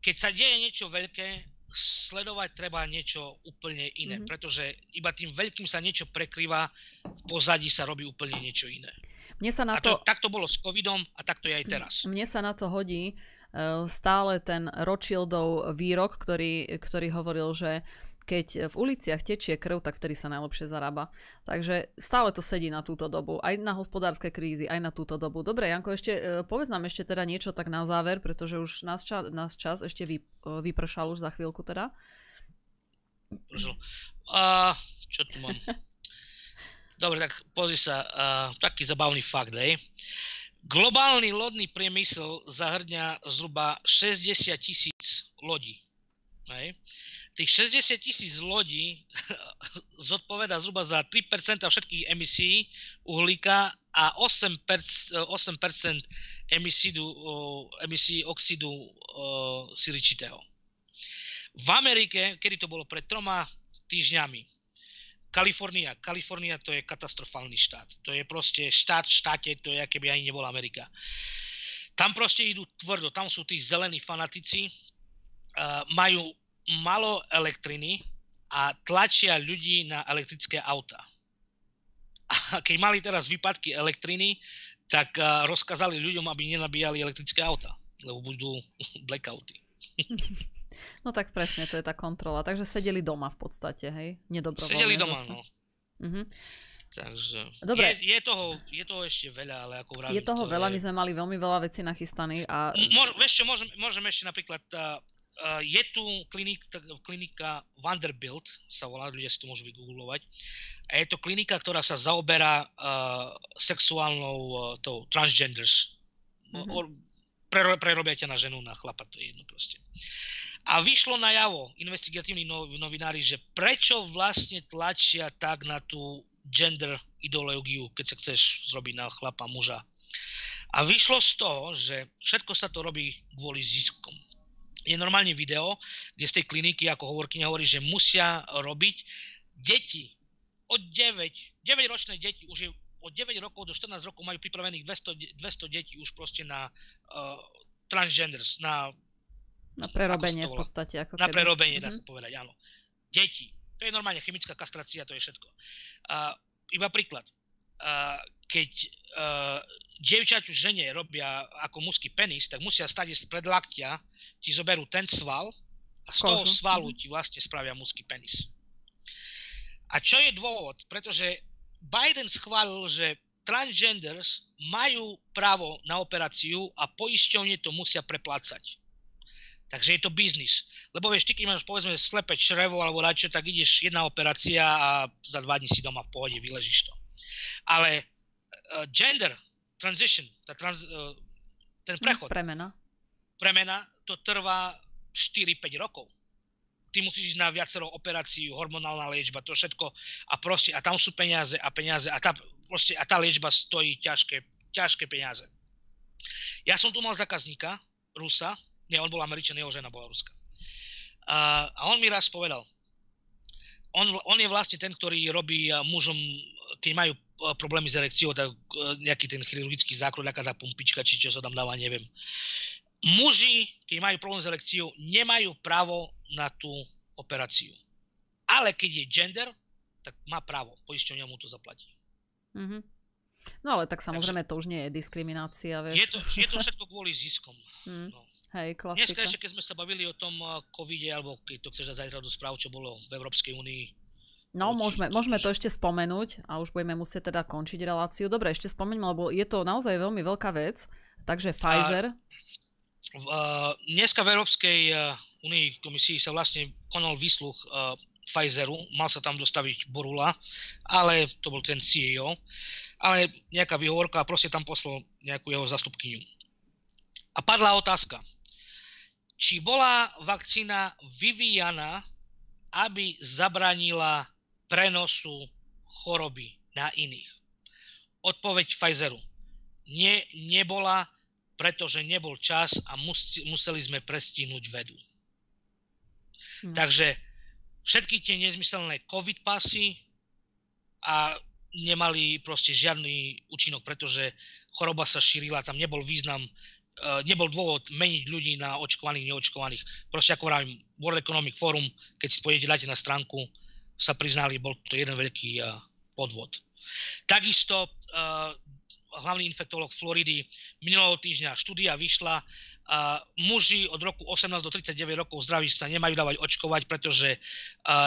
keď sa deje niečo veľké, sledovať treba niečo úplne iné, mm-hmm. pretože iba tým veľkým sa niečo prekrýva, v pozadí sa robí úplne niečo iné. Mne sa na a to, to, tak to bolo s covidom a tak to je aj teraz. Mne sa na to hodí uh, stále ten Rothschildov výrok, ktorý, ktorý hovoril, že keď v uliciach tečie krv, tak vtedy sa najlepšie zarába. Takže stále to sedí na túto dobu, aj na hospodárske krízy, aj na túto dobu. Dobre, Janko, ešte e, povedz nám ešte teda niečo tak na záver, pretože už nás, čas, nás čas ešte vy, e, vypršal už za chvíľku teda. Uh, čo tu mám? Dobre, tak pozri sa, uh, taký zabavný fakt, hej. Globálny lodný priemysel zahrňa zhruba 60 tisíc lodí. Hej tých 60 tisíc lodí zodpoveda zhruba za 3% všetkých emisí uhlíka a 8%, 8% emisí, oxidu siličitého. V Amerike, kedy to bolo pred troma týždňami, Kalifornia. Kalifornia to je katastrofálny štát. To je proste štát v štáte, to je, keby ani nebola Amerika. Tam proste idú tvrdo, tam sú tí zelení fanatici, majú malo elektriny a tlačia ľudí na elektrické auta. A keď mali teraz výpadky elektriny, tak rozkázali ľuďom, aby nenabíjali elektrické auta, lebo budú blackouty. No tak presne, to je tá kontrola. Takže sedeli doma v podstate, hej? Nedobrovoľne. Sedeli doma, zase. no. Uh-huh. Takže Dobre. Je, je, toho, je toho ešte veľa, ale ako vravím. Je toho to veľa, je... my sme mali veľmi veľa vecí nachystaných. A... Môž, čo, môžem, môžem ešte napríklad Uh, je tu klinik, klinika Vanderbilt, sa volá, ľudia si to môžu vygooglovať. A je to klinika, ktorá sa zaoberá uh, sexuálnou uh, tou transgenders. Mm-hmm. Pre, prerobia ťa na ženu, na chlapa, to je jedno proste. A vyšlo na javo investigatívni novinári, že prečo vlastne tlačia tak na tú gender ideológiu, keď sa chceš zrobiť na chlapa, muža. A vyšlo z toho, že všetko sa to robí kvôli ziskom je normálne video, kde z tej kliniky, ako hovorkyňa hovorí, že musia robiť deti od 9, 9 ročné deti, už je od 9 rokov do 14 rokov majú pripravených 200, 200 detí už proste na uh, transgenders, na na prerobenie v podstate. Ako na keby. prerobenie, mm-hmm. dá sa povedať, áno. Deti. To je normálne chemická kastrácia, to je všetko. Uh, iba príklad. Uh, keď uh, dievčaťu žene robia ako mužský penis, tak musia stať z laktia ti zoberú ten sval a z toho svalu mhm. ti vlastne spravia mužský penis. A čo je dôvod? Pretože Biden schválil, že transgenders majú právo na operáciu a poisťovne to musia preplácať. Takže je to biznis. Lebo vieš, ty keď máš povedzme slepé črevo alebo dačo, tak ideš jedna operácia a za dva dní si doma v pohode vyležíš to. Ale uh, gender transition, tá trans, uh, ten prechod. Premena premena, to trvá 4-5 rokov. Ty musíš ísť na viacero operáciu, hormonálna liečba, to všetko a proste, a tam sú peniaze a peniaze a tá, proste, a tá liečba stojí ťažké, ťažké peniaze. Ja som tu mal zákazníka, Rusa, nie, on bol Američan, jeho žena bola Ruska. A, a on mi raz povedal, on, on je vlastne ten, ktorý robí mužom, keď majú problémy s erekciou, tak nejaký ten chirurgický zákrok, nejaká tá pumpička, či čo sa tam dáva, neviem. Muži, keď majú problém s erekciou, nemajú právo na tú operáciu. Ale keď je gender, tak má právo. Poisťovňa mu to zaplatí. Mm-hmm. No ale tak samozrejme Takže, to už nie je diskriminácia, vieš. Je to, je to všetko kvôli ziskom. Mm. No. Hej, klasika. Dneska ešte, keď sme sa bavili o tom uh, covide, alebo keď to chceš zajtra do správ, čo bolo v Európskej únii. No, môžeme, môžeme to ešte spomenúť a už budeme musieť teda končiť reláciu. Dobre, ešte spomeňme, lebo je to naozaj veľmi veľká vec. Takže Pfizer. A, uh, dneska v Európskej uh, únii komisii sa vlastne konal výsluch uh, Pfizeru, mal sa tam dostaviť Borula, ale to bol ten CEO, ale nejaká výhovorka a proste tam poslal nejakú jeho zastupkyňu. A padla otázka, či bola vakcína vyvíjana, aby zabranila prenosu choroby na iných. Odpoveď Pfizeru. Nie, nebola, pretože nebol čas a museli sme prestihnúť vedu. Hmm. Takže všetky tie nezmyselné covid pasy a nemali proste žiadny účinok, pretože choroba sa šírila, tam nebol význam Eh, nebol dôvod meniť ľudí na očkovaných, neočkovaných. Proste ako vravím, World Economic Forum, keď si pôjdete, dáte na stránku, sa priznali, bol to jeden veľký uh, podvod. Takisto uh, hlavný infektolog Floridy minulého týždňa štúdia vyšla, uh, muži od roku 18 do 39 rokov zdraví sa nemajú dávať očkovať, pretože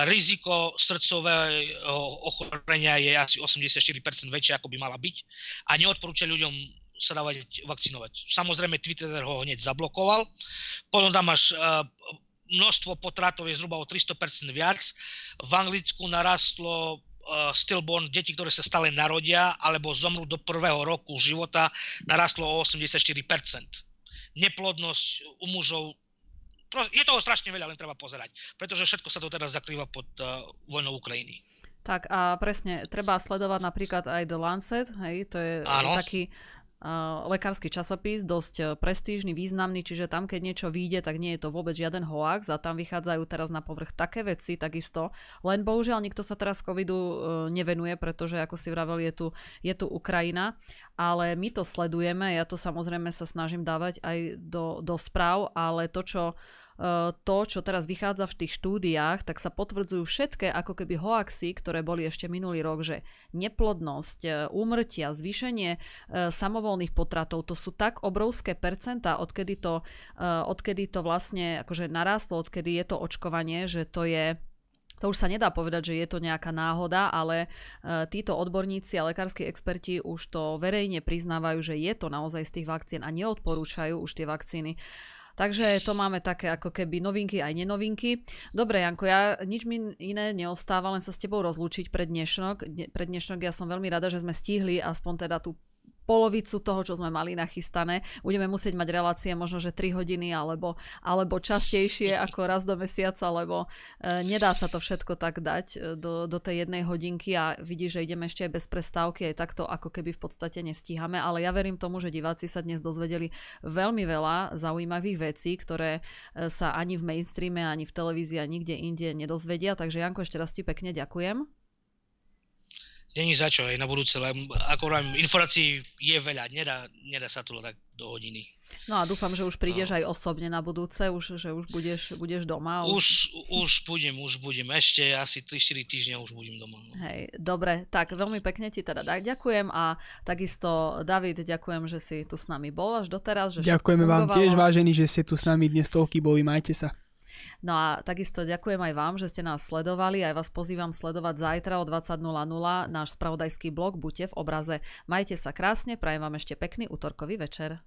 riziko srdcového ochorenia je asi 84% väčšie, ako by mala byť a neodporúča ľuďom sa dávať vakcinovať. Samozrejme Twitter ho hneď zablokoval. Potom tam máš množstvo potratov je zhruba o 300% viac. V Anglicku narastlo uh, stillborn, deti, ktoré sa stále narodia alebo zomrú do prvého roku života, narastlo o 84%. Neplodnosť u mužov je toho strašne veľa, len treba pozerať, pretože všetko sa to teraz zakrýva pod uh, vojnou Ukrajiny. Tak a presne, treba sledovať napríklad aj The Lancet, hej, to je Áno. taký lekársky časopis, dosť e, prestížny, významný, čiže tam, keď niečo vyjde, tak nie je to vôbec žiaden hoax a tam vychádzajú teraz na povrch také veci, takisto. Len bohužiaľ nikto sa teraz covidu e, nevenuje, pretože ako si vravel, je tu, je tu Ukrajina, ale my to sledujeme, ja to samozrejme sa snažím dávať aj do, do správ, ale to, čo to, čo teraz vychádza v tých štúdiách, tak sa potvrdzujú všetké ako keby hoaxy, ktoré boli ešte minulý rok, že neplodnosť, e, úmrtia, zvýšenie e, samovolných potratov, to sú tak obrovské percentá, odkedy to, odkedy to vlastne akože narástlo, odkedy je to očkovanie, že to je to už sa nedá povedať, že je to nejaká náhoda, ale títo odborníci a lekársky experti už to verejne priznávajú, že je to naozaj z tých vakcín a neodporúčajú už tie vakcíny. Takže to máme také ako keby novinky aj nenovinky. Dobre, Janko, ja nič mi iné neostáva, len sa s tebou rozlúčiť pre dnešok. Pre dnešok ja som veľmi rada, že sme stihli aspoň teda tú polovicu toho, čo sme mali nachystané. Budeme musieť mať relácie možno, že 3 hodiny alebo, alebo častejšie ako raz do mesiaca, lebo e, nedá sa to všetko tak dať e, do, do tej jednej hodinky a vidíš, že ideme ešte aj bez prestávky, aj takto ako keby v podstate nestíhame, ale ja verím tomu, že diváci sa dnes dozvedeli veľmi veľa zaujímavých vecí, ktoré e, sa ani v mainstreame, ani v televízii, ani nikde inde nedozvedia, takže Janko, ešte raz ti pekne ďakujem. Není za čo aj na budúce, len ako hovorím, informácií je veľa, nedá, nedá sa to tak do hodiny. No a dúfam, že už prídeš no. aj osobne na budúce, už, že už budeš, budeš doma. Už, už, už budem, už budem. Ešte asi 3-4 týždňa už budem doma. No. Hej, dobre, tak veľmi pekne ti teda ďakujem a takisto David, ďakujem, že si tu s nami bol až doteraz. Že Ďakujeme vám tiež, vážení, že ste tu s nami dnes toľky boli. Majte sa. No a takisto ďakujem aj vám, že ste nás sledovali. Aj vás pozývam sledovať zajtra o 20.00 náš spravodajský blog Buďte v obraze. Majte sa krásne, prajem vám ešte pekný útorkový večer.